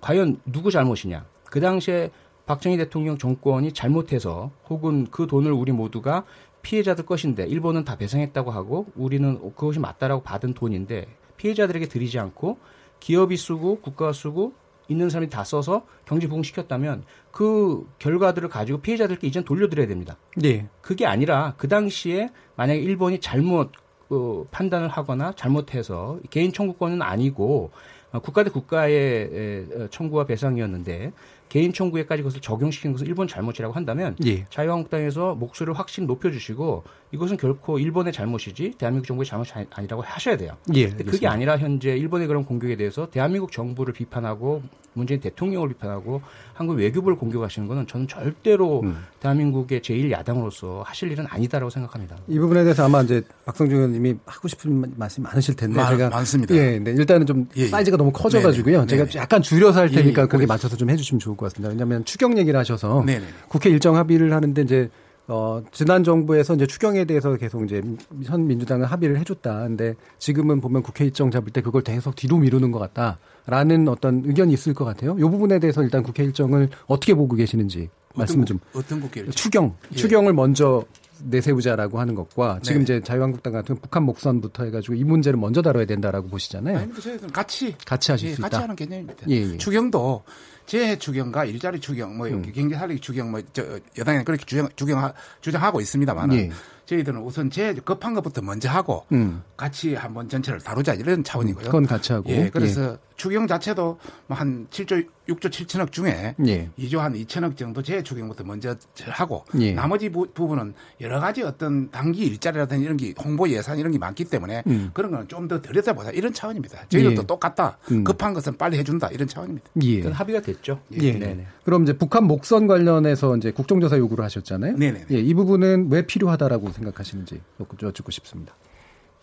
과연 누구 잘못이냐? 그 당시에 박정희 대통령 정권이 잘못해서 혹은 그 돈을 우리 모두가 피해자들 것인데 일본은 다 배상했다고 하고 우리는 그것이 맞다라고 받은 돈인데 피해자들에게 드리지 않고 기업이 쓰고 국가가 쓰고 있는 사람이 다 써서 경제 부흥시켰다면 그 결과들을 가지고 피해자들께 이젠 돌려드려야 됩니다. 네. 그게 아니라 그 당시에 만약에 일본이 잘못 어, 판단을 하거나 잘못해서 개인 청구권은 아니고 어, 국가 대 국가의 어, 청구와 배상이었는데 개인 청구에까지 그것을 적용시킨 것은 일본 잘못이라고 한다면 예. 자유한국당에서 목소리를 확실히 높여주시고 이것은 결코 일본의 잘못이지 대한민국 정부의 잘못이 아니라고 하셔야 돼요. 예, 근데 그게 아니라 현재 일본의 그런 공격에 대해서 대한민국 정부를 비판하고 문재인 대통령을 비판하고 한국 외교부를 공격하시는 것은 저는 절대로 음. 대한민국의 제1 야당으로서 하실 일은 아니다라고 생각합니다. 이 부분에 대해서 아마 이제 박성준 의원님이 하고 싶은 말씀 많으실 텐데 많, 제가 많습니다. 예, 네, 일단은 좀 예, 예. 사이즈가 너무 커져가지고요. 네네. 제가 네네. 약간 줄여서 할 테니까 예, 예. 거기에 맞춰서 좀 해주시면 좋을 것 같습니다. 왜냐하면 추경 얘기를 하셔서 네네. 국회 일정 합의를 하는데 이제 어, 지난 정부에서 이제 추경에 대해서 계속 이제 현 민주당은 합의를 해줬다. 근데 지금은 보면 국회 일정 잡을 때 그걸 계속 뒤로 미루는 것 같다라는 어떤 의견이 있을 것 같아요. 이 부분에 대해서 일단 국회 일정을 어떻게 보고 계시는지 말씀을 좀. 어떤 국회 일정? 추경, 예. 추경을 먼저 내세우자라고 하는 것과 지금 네. 이제 자유한국당 같은 북한 목선부터 해가지고 이 문제를 먼저 다뤄야 된다라고 보시잖아요. 아닙니다. 저희들은 같이 같이 하실 예, 수 같이 있다. 하는 개념입니다. 예, 예. 추경도 재해 추경과 일자리 추경, 뭐 음. 경제 살리기 추경, 뭐 저 여당에는 그렇게 주장 주경 주장하고 있습니다만은 예. 저희들은 우선 재해 급한 것부터 먼저 하고 음. 같이 한번 전체를 다루자 이런 차원이고요. 그건 같이 하고. 예, 그래서 추경 자체도 뭐한 7조 6조 7천억 중에 예. 2조 한 2천억 정도 재해 추경부터 먼저 하고 예. 나머지 부, 부분은 여러 가지 어떤 단기 일자리라든지 이런 게 홍보 예산 이런 게 많기 때문에 음. 그런 거는 좀 더 들여다보자 이런 차원입니다. 저희들도 예. 똑같다. 음. 급한 것은 빨리 해준다 이런 차원입니다. 예. 그건 합의가 됐죠. 예. 네네. 그럼 이제 북한 목선 관련해서 이제 국정조사 요구를 하셨잖아요. 네네. 예, 이 부분은 왜 필요하다라고 생각하시는지 여쭙고 싶습니다.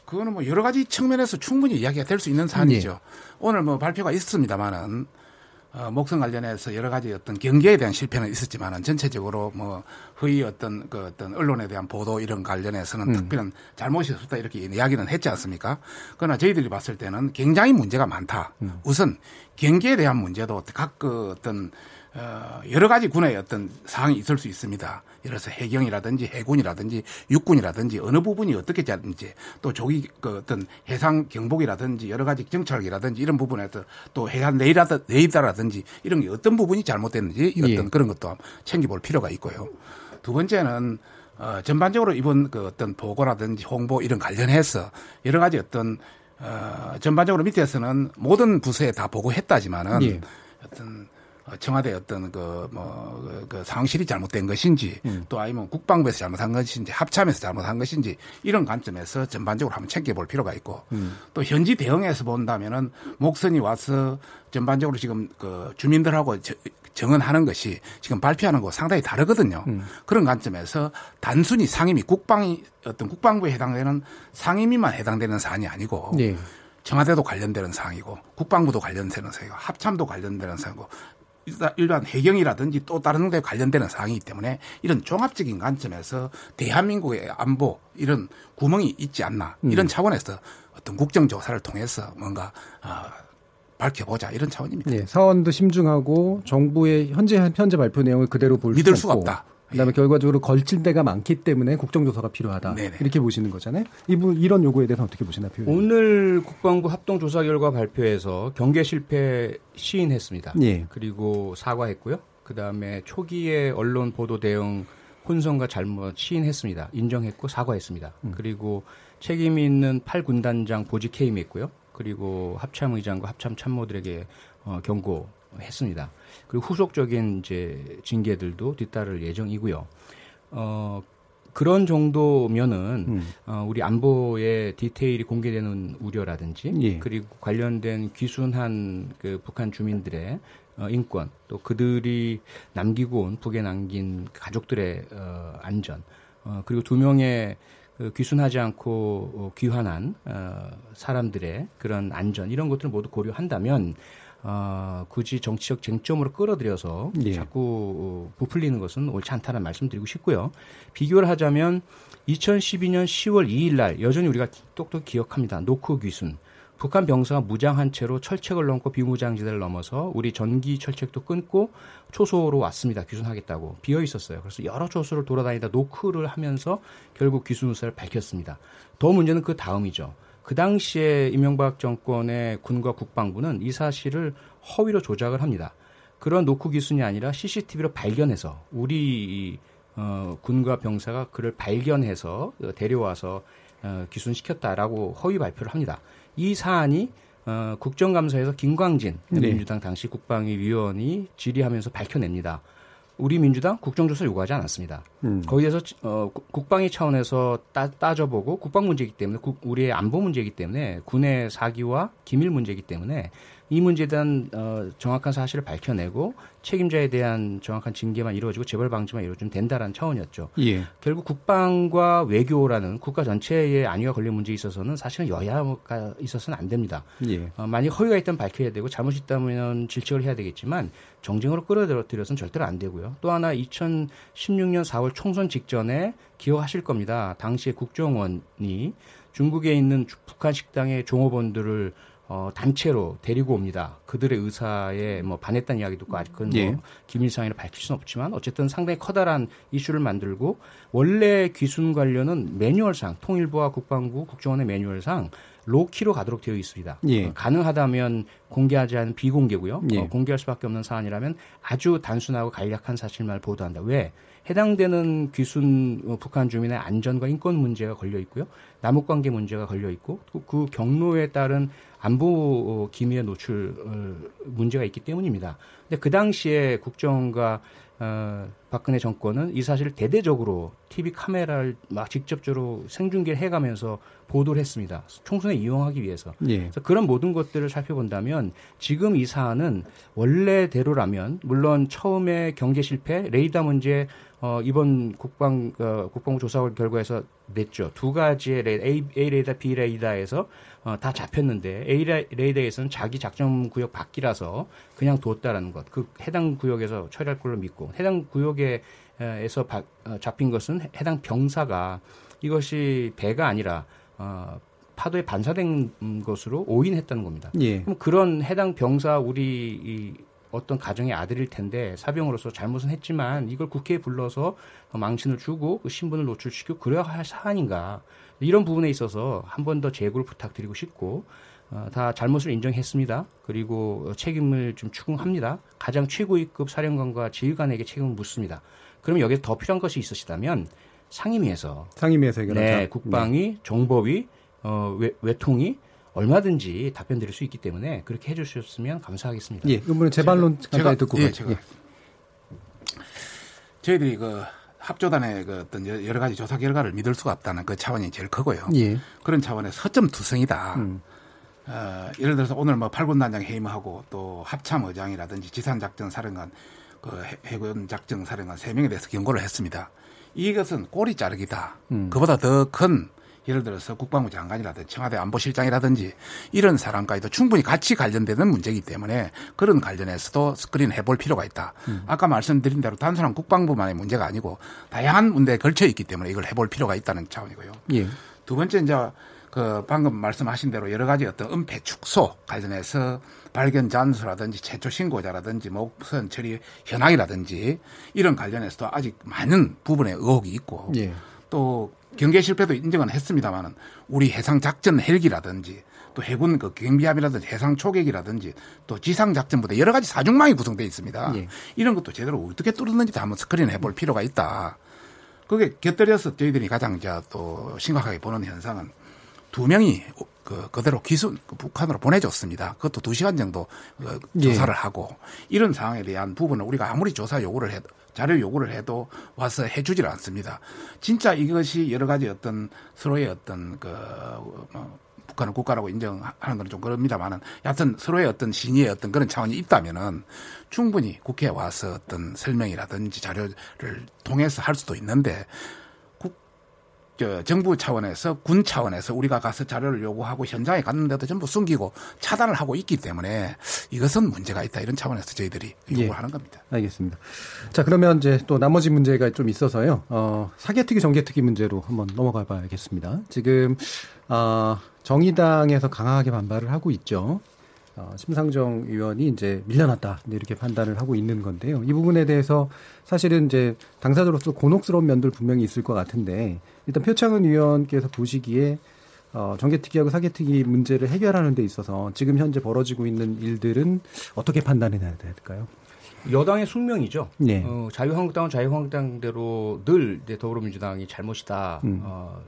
그거는 뭐 여러 가지 측면에서 충분히 이야기가 될 수 있는 사안이죠. 오늘 뭐 발표가 있었습니다만은 어, 목성 관련해서 여러 가지 어떤 경계에 대한 실패는 있었지만은 전체적으로 뭐 허위 어떤 그 어떤 언론에 대한 보도 이런 관련해서는 음. 특별한 잘못이 없었다 이렇게 이야기는 했지 않습니까? 그러나 저희들이 봤을 때는 굉장히 문제가 많다. 음. 우선 경계에 대한 문제도 각 그 어떤 어, 여러 가지 군의 어떤 사항이 있을 수 있습니다. 예를 들어서 해경이라든지 해군이라든지 육군이라든지 어느 부분이 어떻게 짜든지 또 조기 그 어떤 해상 경보기라든지 여러 가지 정찰기라든지 이런 부분에서 또 해안 레이다라- 레이더라든지 이런 게 어떤 부분이 잘못됐는지 어떤 예. 그런 것도 챙겨볼 필요가 있고요. 두 번째는 어, 전반적으로 이번 그 어떤 보고라든지 홍보 이런 관련해서 여러 가지 어떤 어, 전반적으로 밑에서는 모든 부서에 다 보고했다지만은 예. 어떤 어, 청와대 어떤 그, 뭐, 그, 그 상실이 잘못된 것인지 음. 또 아니면 국방부에서 잘못한 것인지 합참에서 잘못한 것인지 이런 관점에서 전반적으로 한번 챙겨볼 필요가 있고 음. 또 현지 대응에서 본다면은 목선이 와서 전반적으로 지금 그 주민들하고 저- 정언하는 것이 지금 발표하는 거 상당히 다르거든요. 음. 그런 관점에서 단순히 상임위 국방이 어떤 국방부에 해당되는 상임위만 해당되는 사안이 아니고 예. 청와대도 관련되는 사항이고 국방부도 관련되는 사항이고 합참도 관련되는 사항이고 일반 해경이라든지 또 다른 데 관련되는 사항이기 때문에 이런 종합적인 관점에서 대한민국의 안보 이런 구멍이 있지 않나 음. 이런 차원에서 어떤 국정조사를 통해서 뭔가 어, 밝혀보자 이런 차원입니다. 예, 사원도 심중하고 정부의 현재 현재 발표 내용을 그대로 볼 믿을 수 수가. 없다. 그다음에 결과적으로 걸칠 데가 많기 때문에 국정조사가 필요하다. 네네. 이렇게 보시는 거잖아요. 이분 이런 요구에 대해서 어떻게 보시나 표현? 오늘 국방부 합동조사 결과 발표에서 경계 실패 시인했습니다. 예. 그리고 사과했고요. 그 다음에 초기에 언론 보도 대응 혼선과 잘못 시인했습니다. 인정했고 사과했습니다. 그리고 책임이 있는 8군단장 보직 해임했고요. 그리고 합참의장과 합참 참모들에게 어, 경고했습니다. 그리고 후속적인 이제 징계들도 뒤따를 예정이고요. 어, 그런 정도면은 어, 우리 안보의 디테일이 공개되는 우려라든지 예. 그리고 관련된 귀순한 그 북한 주민들의 어, 인권 또 그들이 남기고 온 북에 남긴 가족들의 어, 안전 어, 그리고 두 명의 그 귀순하지 않고 어, 귀환한 어, 사람들의 그런 안전 이런 것들을 모두 고려한다면 어, 굳이 정치적 쟁점으로 끌어들여서 예. 자꾸 어, 부풀리는 것은 옳지 않다는 말씀드리고 싶고요. 비교를 하자면 2012년 10월 2일 날 여전히 우리가 똑똑히 기억합니다. 노크 귀순. 북한 병사가 무장한 채로 철책을 넘고 비무장지대를 넘어서 우리 전기 철책도 끊고 초소로 왔습니다. 귀순하겠다고 비어 있었어요. 그래서 여러 초소를 돌아다니다 노크를 하면서 결국 귀순 의사를 밝혔습니다. 더 문제는 그 다음이죠. 그 당시에 이명박 정권의 군과 국방부는 이 사실을 허위로 조작을 합니다. 그런 노크 귀순이 아니라 CCTV로 발견해서 우리 이, 어, 군과 병사가 그를 발견해서 어, 데려와서 어, 귀순시켰다라고 허위 발표를 합니다. 이 사안이 어, 국정감사에서 김광진 네. 민주당 당시 국방위 위원이 질의하면서 밝혀냅니다. 우리 민주당 국정조사 요구하지 않았습니다. 음. 거기에 대해서 어, 국- 국방위 차원에서 따, 따져보고 국방 문제이기 때문에 국- 우리의 안보 문제이기 때문에 군의 사기와 기밀 문제이기 때문에 이 문제에 대한 어, 정확한 사실을 밝혀내고 책임자에 대한 정확한 징계만 이루어지고 재벌 방지만 이루어지면 된다라는 차원이었죠. 예. 결국 국방과 외교라는 국가 전체의 안위와 관련 문제에 있어서는 사실은 여야가 있어서는 안 됩니다. 예. 어, 만약 허위가 있다면 밝혀야 되고 잘못이 있다면 질책을 해야 되겠지만 정쟁으로 끌어들여서는 절대로 안 되고요. 또 하나 2016년 4월 총선 직전에 기억하실 겁니다. 당시에 국정원이 중국에 있는 주- 북한 식당의 종업원들을 어, 단체로 데리고 옵니다. 그들의 의사에 뭐 반했다는 이야기도 있고 아직은 예. 뭐 기밀상이라 밝힐 수는 없지만 어쨌든 상당히 커다란 이슈를 만들고 원래 귀순 관련은 매뉴얼상 통일부와 국방부 국정원의 매뉴얼상 로키로 가도록 되어 있습니다. 예. 어, 가능하다면 공개하지 않은 비공개고요. 예. 어, 공개할 수밖에 없는 사안이라면 아주 단순하고 간략한 사실만 보도한다. 왜? 해당되는 귀순 어, 북한 주민의 안전과 인권 문제가 걸려 있고요. 남북 관계 문제가 걸려 있고 또 그 경로에 따른 안보 어, 기밀의 노출 어, 문제가 있기 때문입니다. 근데 그 당시에 국정원과 어, 박근혜 정권은 이 사실을 대대적으로 TV 카메라를 막 직접적으로 생중계를 해가면서 보도를 했습니다. 총선에 이용하기 위해서. 예. 그래서 그런 모든 것들을 살펴본다면 지금 이 사안은 원래대로라면 물론 처음에 경제 실패, 레이더 문제 어, 이번 국방 어, 국방부 조사 결과에서 냈죠. 두 가지의 레이더, A, A 레이더, B 레이더에서 어, 다 잡혔는데 A 레- 레이더에서는 자기 작전 구역 밖이라서 그냥 뒀다라는 것. 그 해당 구역에서 처리할 걸로 믿고 해당 구역에 에서 바- 어, 잡힌 것은 해- 해당 병사가 이것이 배가 아니라 어, 파도에 반사된 음, 것으로 오인했다는 겁니다. 예. 그럼 그런 해당 병사 우리 이 어떤 가정의 아들일 텐데 사병으로서 잘못은 했지만 이걸 국회에 불러서 망신을 주고 그 신분을 노출시키고 그래야 할 사안인가 이런 부분에 있어서 한 번 더 재구를 부탁드리고 싶고 어, 다 잘못을 인정했습니다. 그리고 책임을 좀 추궁합니다. 가장 최고위급 사령관과 지휘관에게 책임을 묻습니다. 그럼 여기에 더 필요한 것이 있으시다면 상임위에서 상임위에서. 네, 국방위, 정보위, 어, 외, 외통위 얼마든지 답변 드릴 수 있기 때문에 그렇게 해주셨으면 감사하겠습니다. 예, 이번에 재반론 제가- 간단히 듣고 예. 제가 예. 저희들이 그 합조단의 그 어떤 여러 가지 조사 결과를 믿을 수가 없다는 그 차원이 제일 크고요. 예. 그런 차원에서 허점투성이다. 음. 어, 예를 들어서 오늘 뭐 팔군단장 해임하고 또 합참 의장이라든지 지산작전 사령관 그 해- 해군작전 사령관 세 명에 대해서 경고를 했습니다. 이것은 꼬리 자르기다. 음. 그보다 더 큰 예를 들어서 국방부 장관이라든지 청와대 안보실장이라든지 이런 사람까지도 충분히 같이 관련되는 문제이기 때문에 그런 관련해서도 스크린 해볼 필요가 있다. 음. 아까 말씀드린 대로 단순한 국방부만의 문제가 아니고 다양한 문제에 걸쳐 있기 때문에 이걸 해볼 필요가 있다는 차원이고요. 예. 두 번째 이제 그그 방금 말씀하신 대로 여러 가지 어떤 은폐 축소 관련해서 발견 잔수라든지 최초 신고자라든지 목선 처리 현황이라든지 이런 관련해서도 아직 많은 부분에 의혹이 있고 예. 또 경계 실패도 인정은 했습니다만은 우리 해상 작전 헬기라든지 또 해군 그 경비함이라든지 해상 초계기라든지 또 지상 작전 부대 여러 가지 사중망이 구성되어 있습니다. 예. 이런 것도 제대로 어떻게 뚫었는지 한번 스크린 해볼 필요가 있다. 그게 곁들여서 저희들이 가장 또 심각하게 보는 현상은 두 명이 그 그대로 기순 그 북한으로 보내줬습니다. 그것도 두 시간 정도 어, 예. 조사를 하고 이런 상황에 대한 부분을 우리가 아무리 조사 요구를 해도 자료 요구를 해도 와서 해주질 않습니다. 진짜 이것이 여러 가지 어떤 서로의 어떤 그 뭐, 북한은 국가라고 인정하는 건 좀 그럽니다만은 여하튼 서로의 어떤 신의의 어떤 그런 차원이 있다면은 충분히 국회에 와서 어떤 설명이라든지 자료를 통해서 할 수도 있는데 국, 저, 정부 차원에서 군 차원에서 우리가 가서 자료를 요구하고 현장에 갔는데도 전부 숨기고 차단을 하고 있기 때문에 이것은 문제가 있다 이런 차원에서 저희들이 요구를 예. 하는 겁니다. 알겠습니다. 자, 그러면 이제 또 나머지 문제가 좀 있어서요. 어, 사개특위 정개특위 문제로 한번 넘어가 봐야겠습니다. 지금 아, 정의당에서 강하게 반발을 하고 있죠. 어, 심상정 의원이 이제 밀려났다 이렇게 판단을 하고 있는 건데요. 이 부분에 대해서 사실은 이제 당사자로서 곤혹스러운 면들 분명히 있을 것 같은데 일단 표창은 의원께서 보시기에 어, 정개특위하고 사개특위 문제를 해결하는 데 있어서 지금 현재 벌어지고 있는 일들은 어떻게 판단해야 될까요? 여당의 숙명이죠. 네. 어, 자유한국당은 자유한국당대로 늘 이제 더불어민주당이 잘못이다. 음. 어,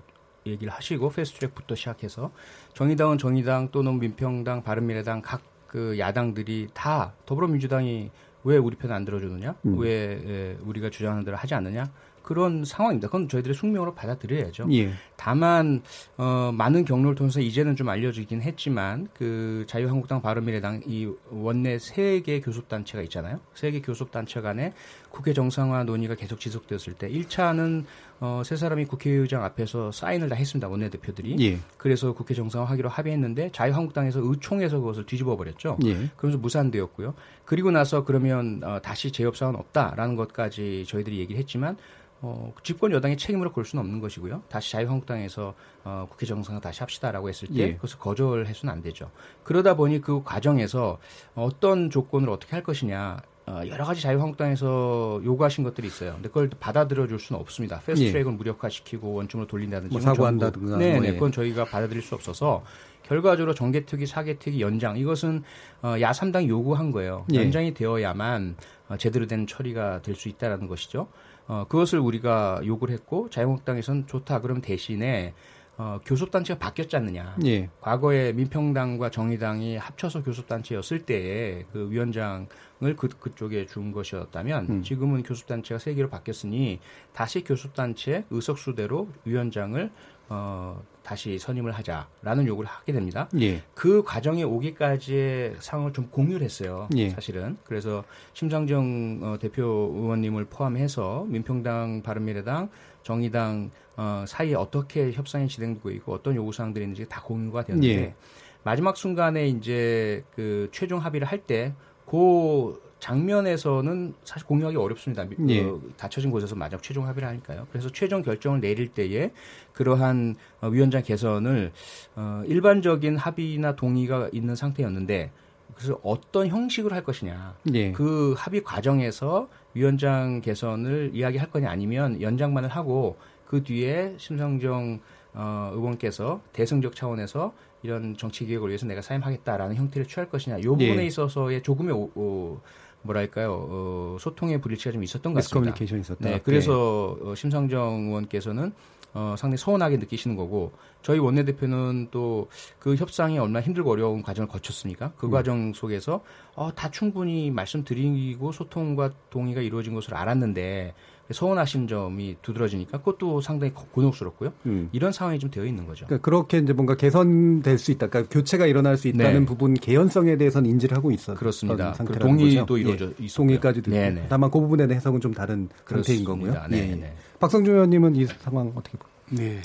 얘기를 하시고 패스트트랙부터 시작해서 정의당은 정의당 또는 민평당, 바른미래당 각 그 야당들이 다 더불어민주당이 왜 우리 편 안 들어주느냐, 음. 왜 에, 우리가 주장하는 대로 하지 않느냐 그런 상황입니다. 그건 저희들의 숙명으로 받아들여야죠. 예. 다만 어, 많은 경로를 통해서 이제는 좀 알려지긴 했지만 그 자유한국당, 바른미래당 이 원내 세 개 교섭 단체가 있잖아요. 세 개 교섭 단체 간에 국회 정상화 논의가 계속 지속되었을 때 1차는 어, 세 사람이 국회의장 앞에서 사인을 다 했습니다. 원내 대표들이. 예. 그래서 국회 정상화 하기로 합의했는데 자유한국당에서 의총에서 그것을 뒤집어 버렸죠. 예. 그러면서 무산되었고요. 그리고 나서 그러면 어, 다시 재협 사원 없다라는 것까지 저희들이 얘기를 했지만 어, 집권 여당의 책임으로 걸 수는 없는 것이고요. 다시 자유한국당에서 어, 국회 정상화 다시 합시다라고 했을 때 예. 그것을 거절해서는 안 되죠. 그러다 보니 그 과정에서 어떤 조건을 어떻게 할 것이냐. 어, 여러 가지 자유한국당에서 요구하신 것들이 있어요. 근데 그걸 받아들여 줄 수는 없습니다. 패스트트랙을 무력화시키고 원점으로 돌린다든지. 뭐 이건 사과한다든가 전부- 네, 뭐 네, 예. 그건 저희가 받아들일 수 없어서 결과적으로 정개특위, 사개특위 연장 이것은 어, 야 3당이 요구한 거예요. 예. 연장이 되어야만 어, 제대로 된 처리가 될 수 있다라는 것이죠. 어, 그것을 우리가 요구를 했고 자유한국당에서는 좋다. 그럼 대신에 어, 교섭단체가 바뀌었지 않느냐. 예. 과거에 민평당과 정의당이 합쳐서 교섭단체였을 때에 그 위원장을 그, 그쪽에 준 것이었다면 음. 지금은 교섭단체가 세 개로 바뀌었으니 다시 교섭단체 의석수대로 위원장을 어, 다시 선임을 하자라는 요구를 하게 됩니다. 예. 그 과정에 오기까지의 상황을 좀 공유를 했어요. 예. 사실은. 그래서 심상정 어, 대표 의원님을 포함해서 민평당, 바른미래당, 정의당 어, 사이에 어떻게 협상이 진행되고 있고 어떤 요구 사항들이 있는지 다 공유가 되었는데 예. 마지막 순간에 이제 그 최종 합의를 할 때 그 장면에서는 사실 공유하기 어렵습니다. 미- 예. 어, 닫혀진 곳에서 마지막 최종 합의를 하니까요. 그래서 최종 결정을 내릴 때에 그러한 어, 위원장 개선을 어, 일반적인 합의나 동의가 있는 상태였는데 그래서 어떤 형식으로 할 것이냐. 예. 그 합의 과정에서 위원장 개선을 이야기할 거냐 아니면 연장만을 하고 그 뒤에 심상정 어, 의원께서 대승적 차원에서 이런 정치 개혁을 위해서 내가 사임하겠다라는 형태를 취할 것이냐. 이 부분에 예. 있어서의 조금의 오, 오, 뭐랄까요 어, 소통의 불일치가 좀 있었던 것 같습니다. 미스커뮤니케이션이 있었다. 네, 그래서 어, 심상정 의원께서는 어, 상당히 서운하게 느끼시는 거고 저희 원내대표는 또 그 협상이 얼마나 힘들고 어려운 과정을 거쳤습니까? 그 음. 과정 속에서 어, 다 충분히 말씀드리고 소통과 동의가 이루어진 것으로 알았는데 서운하신 점이 두드러지니까 그것도 상당히 고- 곤혹스럽고요. 음. 이런 상황이 좀 되어 있는 거죠. 그러니까 그렇게 이제 뭔가 개선될 수 있다. 그러니까 교체가 일어날 수 있다는 네. 부분 개연성에 대해서는 인지를 하고 있어. 그렇습니다. 동의도 거죠. 이루어져 예. 동의까지도 있고. 네네. 다만 그 부분에 대한 해석은 좀 다른 상태인 그렇습니다. 거고요. 네, 예. 네. 박성준 의원님은 이 상황 어떻게 보세요? 네.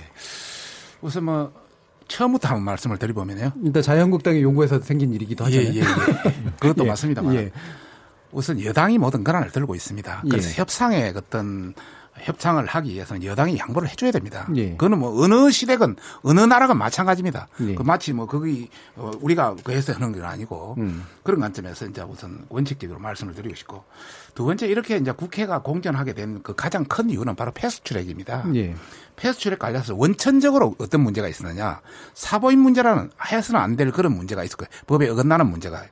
우선 뭐 처음부터 한번 말씀을 드려보면요. 일단 자유한국당의 요구에서 생긴 일이기도 하잖아요. 예, 예, 예. 그것도 [LAUGHS] 예. 맞습니다만 예. 우선 여당이 모든 권한을 들고 있습니다. 그래서 예. 협상의 어떤 협상을 하기 위해서는 여당이 양보를 해줘야 됩니다. 예. 그거는 뭐 어느 시대건 어느 나라건 마찬가지입니다. 예. 그 마치 뭐 거기 어, 우리가 그 해서 하는 건 아니고 음. 그런 관점에서 이제 우선 원칙적으로 말씀을 드리고 싶고 두 번째 이렇게 이제 국회가 공전하게 된 그 가장 큰 이유는 바로 패스트트랙입니다. 예. 패스트트랙 관련해서 원천적으로 어떤 문제가 있었느냐 사보임 문제라는 해서는 안 될 그런 문제가 있을 거예요. 법에 어긋나는 문제가.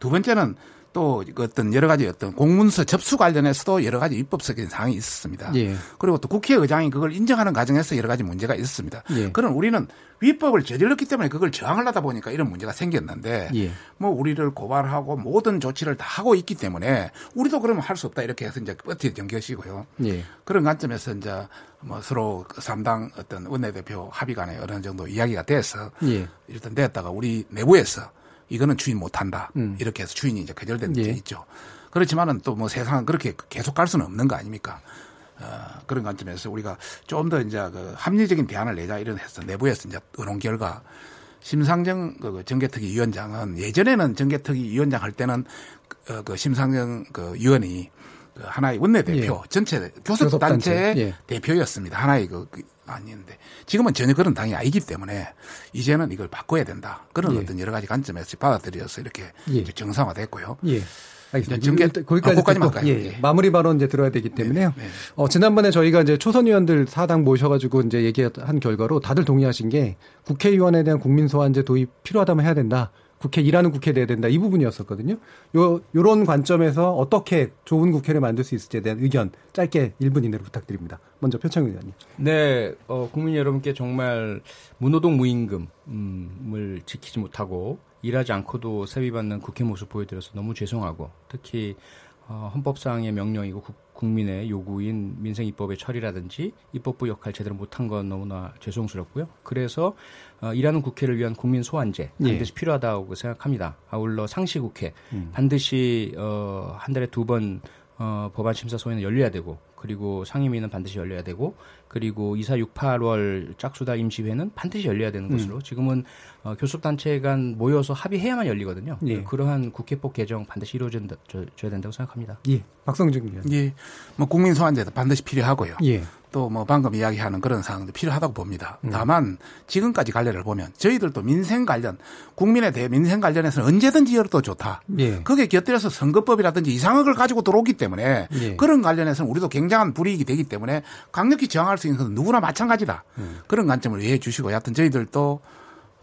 두 번째는 또 어떤 여러 가지 어떤 공문서 접수 관련해서도 여러 가지 입법적인 사항이 있었습니다. 예. 그리고 또 국회의장이 그걸 인정하는 과정에서 여러 가지 문제가 있었습니다. 예. 그런 우리는 위법을 저질렀기 때문에 그걸 저항을 하다 보니까 이런 문제가 생겼는데 예. 뭐 우리를 고발하고 모든 조치를 다 하고 있기 때문에 우리도 그러면 할 수 없다 이렇게 해서 이제 버티던 것이고요. 예. 그런 관점에서 이제 뭐 서로 그 3당 어떤 원내대표 합의 간에 어느 정도 이야기가 돼서 예. 일단 됐다가 우리 내부에서 이거는 주인 못한다. 음. 이렇게 해서 주인이 이제 거절된 예. 게 있죠. 그렇지만은 또 뭐 세상은 그렇게 계속 갈 수는 없는 거 아닙니까? 어, 그런 관점에서 우리가 좀 더 이제 그 합리적인 대안을 내자 이런 해서 내부에서 이제 의논 결과 심상정 그 정개특위 위원장은 예전에는 정개특위 위원장 할 때는 그, 어, 그 심상정 그 위원이 그 하나의 원내대표 예. 전체 교섭단체의 교섭단체. 예. 대표였습니다. 하나의 그, 그 아니었는데 지금은 전혀 그런 당이 아니기 때문에 이제는 이걸 바꿔야 된다. 그런 예. 어떤 여러 가지 관점에서 받아들여서 이렇게 예. 정상화됐고요. 예. 알겠습니다. 정계- 거기까지 아, 할까요? 예, 예. 마무리 발언 이제 들어야 되기 때문에요. 네. 어, 지난번에 저희가 이제 초선 의원들 사당 모셔가지고 이제 얘기한 결과로 다들 동의하신 게 국회의원에 대한 국민 소환제 도입 필요하다면 해야 된다. 국회 일하는 국회 돼야 된다. 이 부분이었었거든요. 요 요런 관점에서 어떻게 좋은 국회를 만들 수 있을지에 대한 의견 짧게 1분 이내로 부탁드립니다. 먼저 표창 의원님. 네, 어, 국민 여러분께 정말 무노동 무임금을 지키지 못하고 일하지 않고도 세비받는 국회 모습 보여드려서 너무 죄송하고 특히 어, 헌법상의 명령이고 국, 국민의 요구인 민생 입법의 처리라든지 입법부 역할 제대로 못한 건 너무나 죄송스럽고요. 그래서 어, 일하는 국회를 위한 국민 소환제 예. 반드시 필요하다고 생각합니다. 아울러 상시 국회 음. 반드시 어, 한 달에 두 번 어, 법안 심사 소위는 열려야 되고 그리고 상임위는 반드시 열려야 되고 그리고 2 4 6 8월 짝수다 임시회는 반드시 열려야 되는 음. 것으로 지금은 어, 교섭단체 간 모여서 합의해야만 열리거든요. 예. 그러한 국회법 개정 반드시 이루어져야 된다고 생각합니다. 예. 박성준 의원. 예. 뭐 국민 소환제도 반드시 필요하고요. 예. 또 뭐 방금 이야기하는 그런 사항도 필요하다고 봅니다. 다만 지금까지 관례를 보면 저희들도 민생 관련 국민에 대해 민생 관련해서는 언제든지 열어도 좋다. 예. 그게 곁들여서 선거법이라든지 이상학을 가지고 들어오기 때문에 예. 그런 관련해서는 우리도 굉장한 불이익이 되기 때문에 강력히 저항할 수 있는 것은 누구나 마찬가지다. 음. 그런 관점을 이해해 주시고 여하튼 저희들도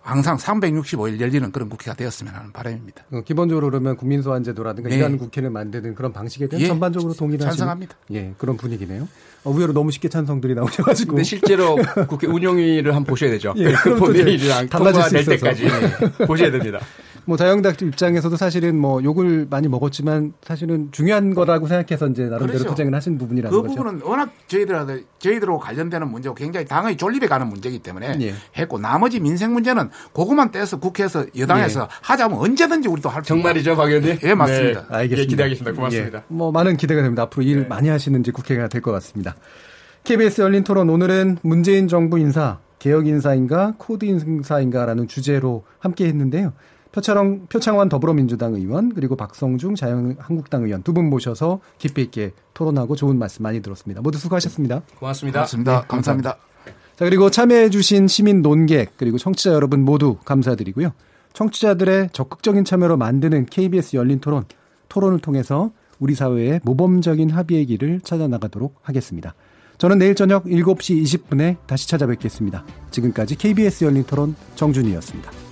항상 365일 열리는 그런 국회가 되었으면 하는 바람입니다. 어, 기본적으로 그러면 국민 소환제도라든가 네. 일하는 국회를 만드는 그런 방식에 대한 예. 전반적으로 동의를 하시는 찬성합니다. 예, 그런 분위기네요. 어, 의외로 너무 쉽게 찬성들이 나오셔가지고 근데 실제로 국회 운영위를 한번 보셔야 되죠. [LAUGHS] 예, 수 통과될. 때까지 네, [LAUGHS] 보셔야 됩니다. 뭐 자영당 입장에서도 사실은 뭐 욕을 많이 먹었지만 사실은 중요한 거라고 생각해서 이제 나름대로 그렇죠. 투쟁을 하신 부분이라는 그 거죠. 부분은 워낙 저희들하고 저희들하고 관련되는 문제고 굉장히 당의 존립에 가는 문제이기 때문에 예. 했고 나머지 민생 문제는 그것만 떼서 국회에서 여당에서 예. 하자면 언제든지 우리도 할수 있는 정말이죠, 박 의원님? 예, 맞습니다. 네. 알겠습니다. 예, 기대하겠습니다. 고맙습니다. 예, 뭐 많은 기대가 됩니다. 앞으로 일 많이 하시는 이제 국회가 될 것 같습니다. KBS 열린 토론 오늘은 문재인 정부 인사, 개혁 인사인가 코드 인사인가라는 주제로 함께 했는데요. 표창원, 표창원 더불어민주당 의원 그리고 박성중 자유한국당 의원 두 분 모셔서 깊이 있게 토론하고 좋은 말씀 많이 들었습니다. 모두 수고하셨습니다. 고맙습니다. 고맙습니다. 네, 감사합니다. 자, 그리고 참여해주신 시민 논객, 그리고 청취자 여러분 모두 감사드리고요. 청취자들의 적극적인 참여로 만드는 KBS 열린 토론, 토론을 통해서 우리 사회의 모범적인 합의의 길을 찾아 나가도록 하겠습니다. 저는 내일 저녁 7시 20분에 다시 찾아뵙겠습니다. 지금까지 KBS 열린 토론 정준이었습니다.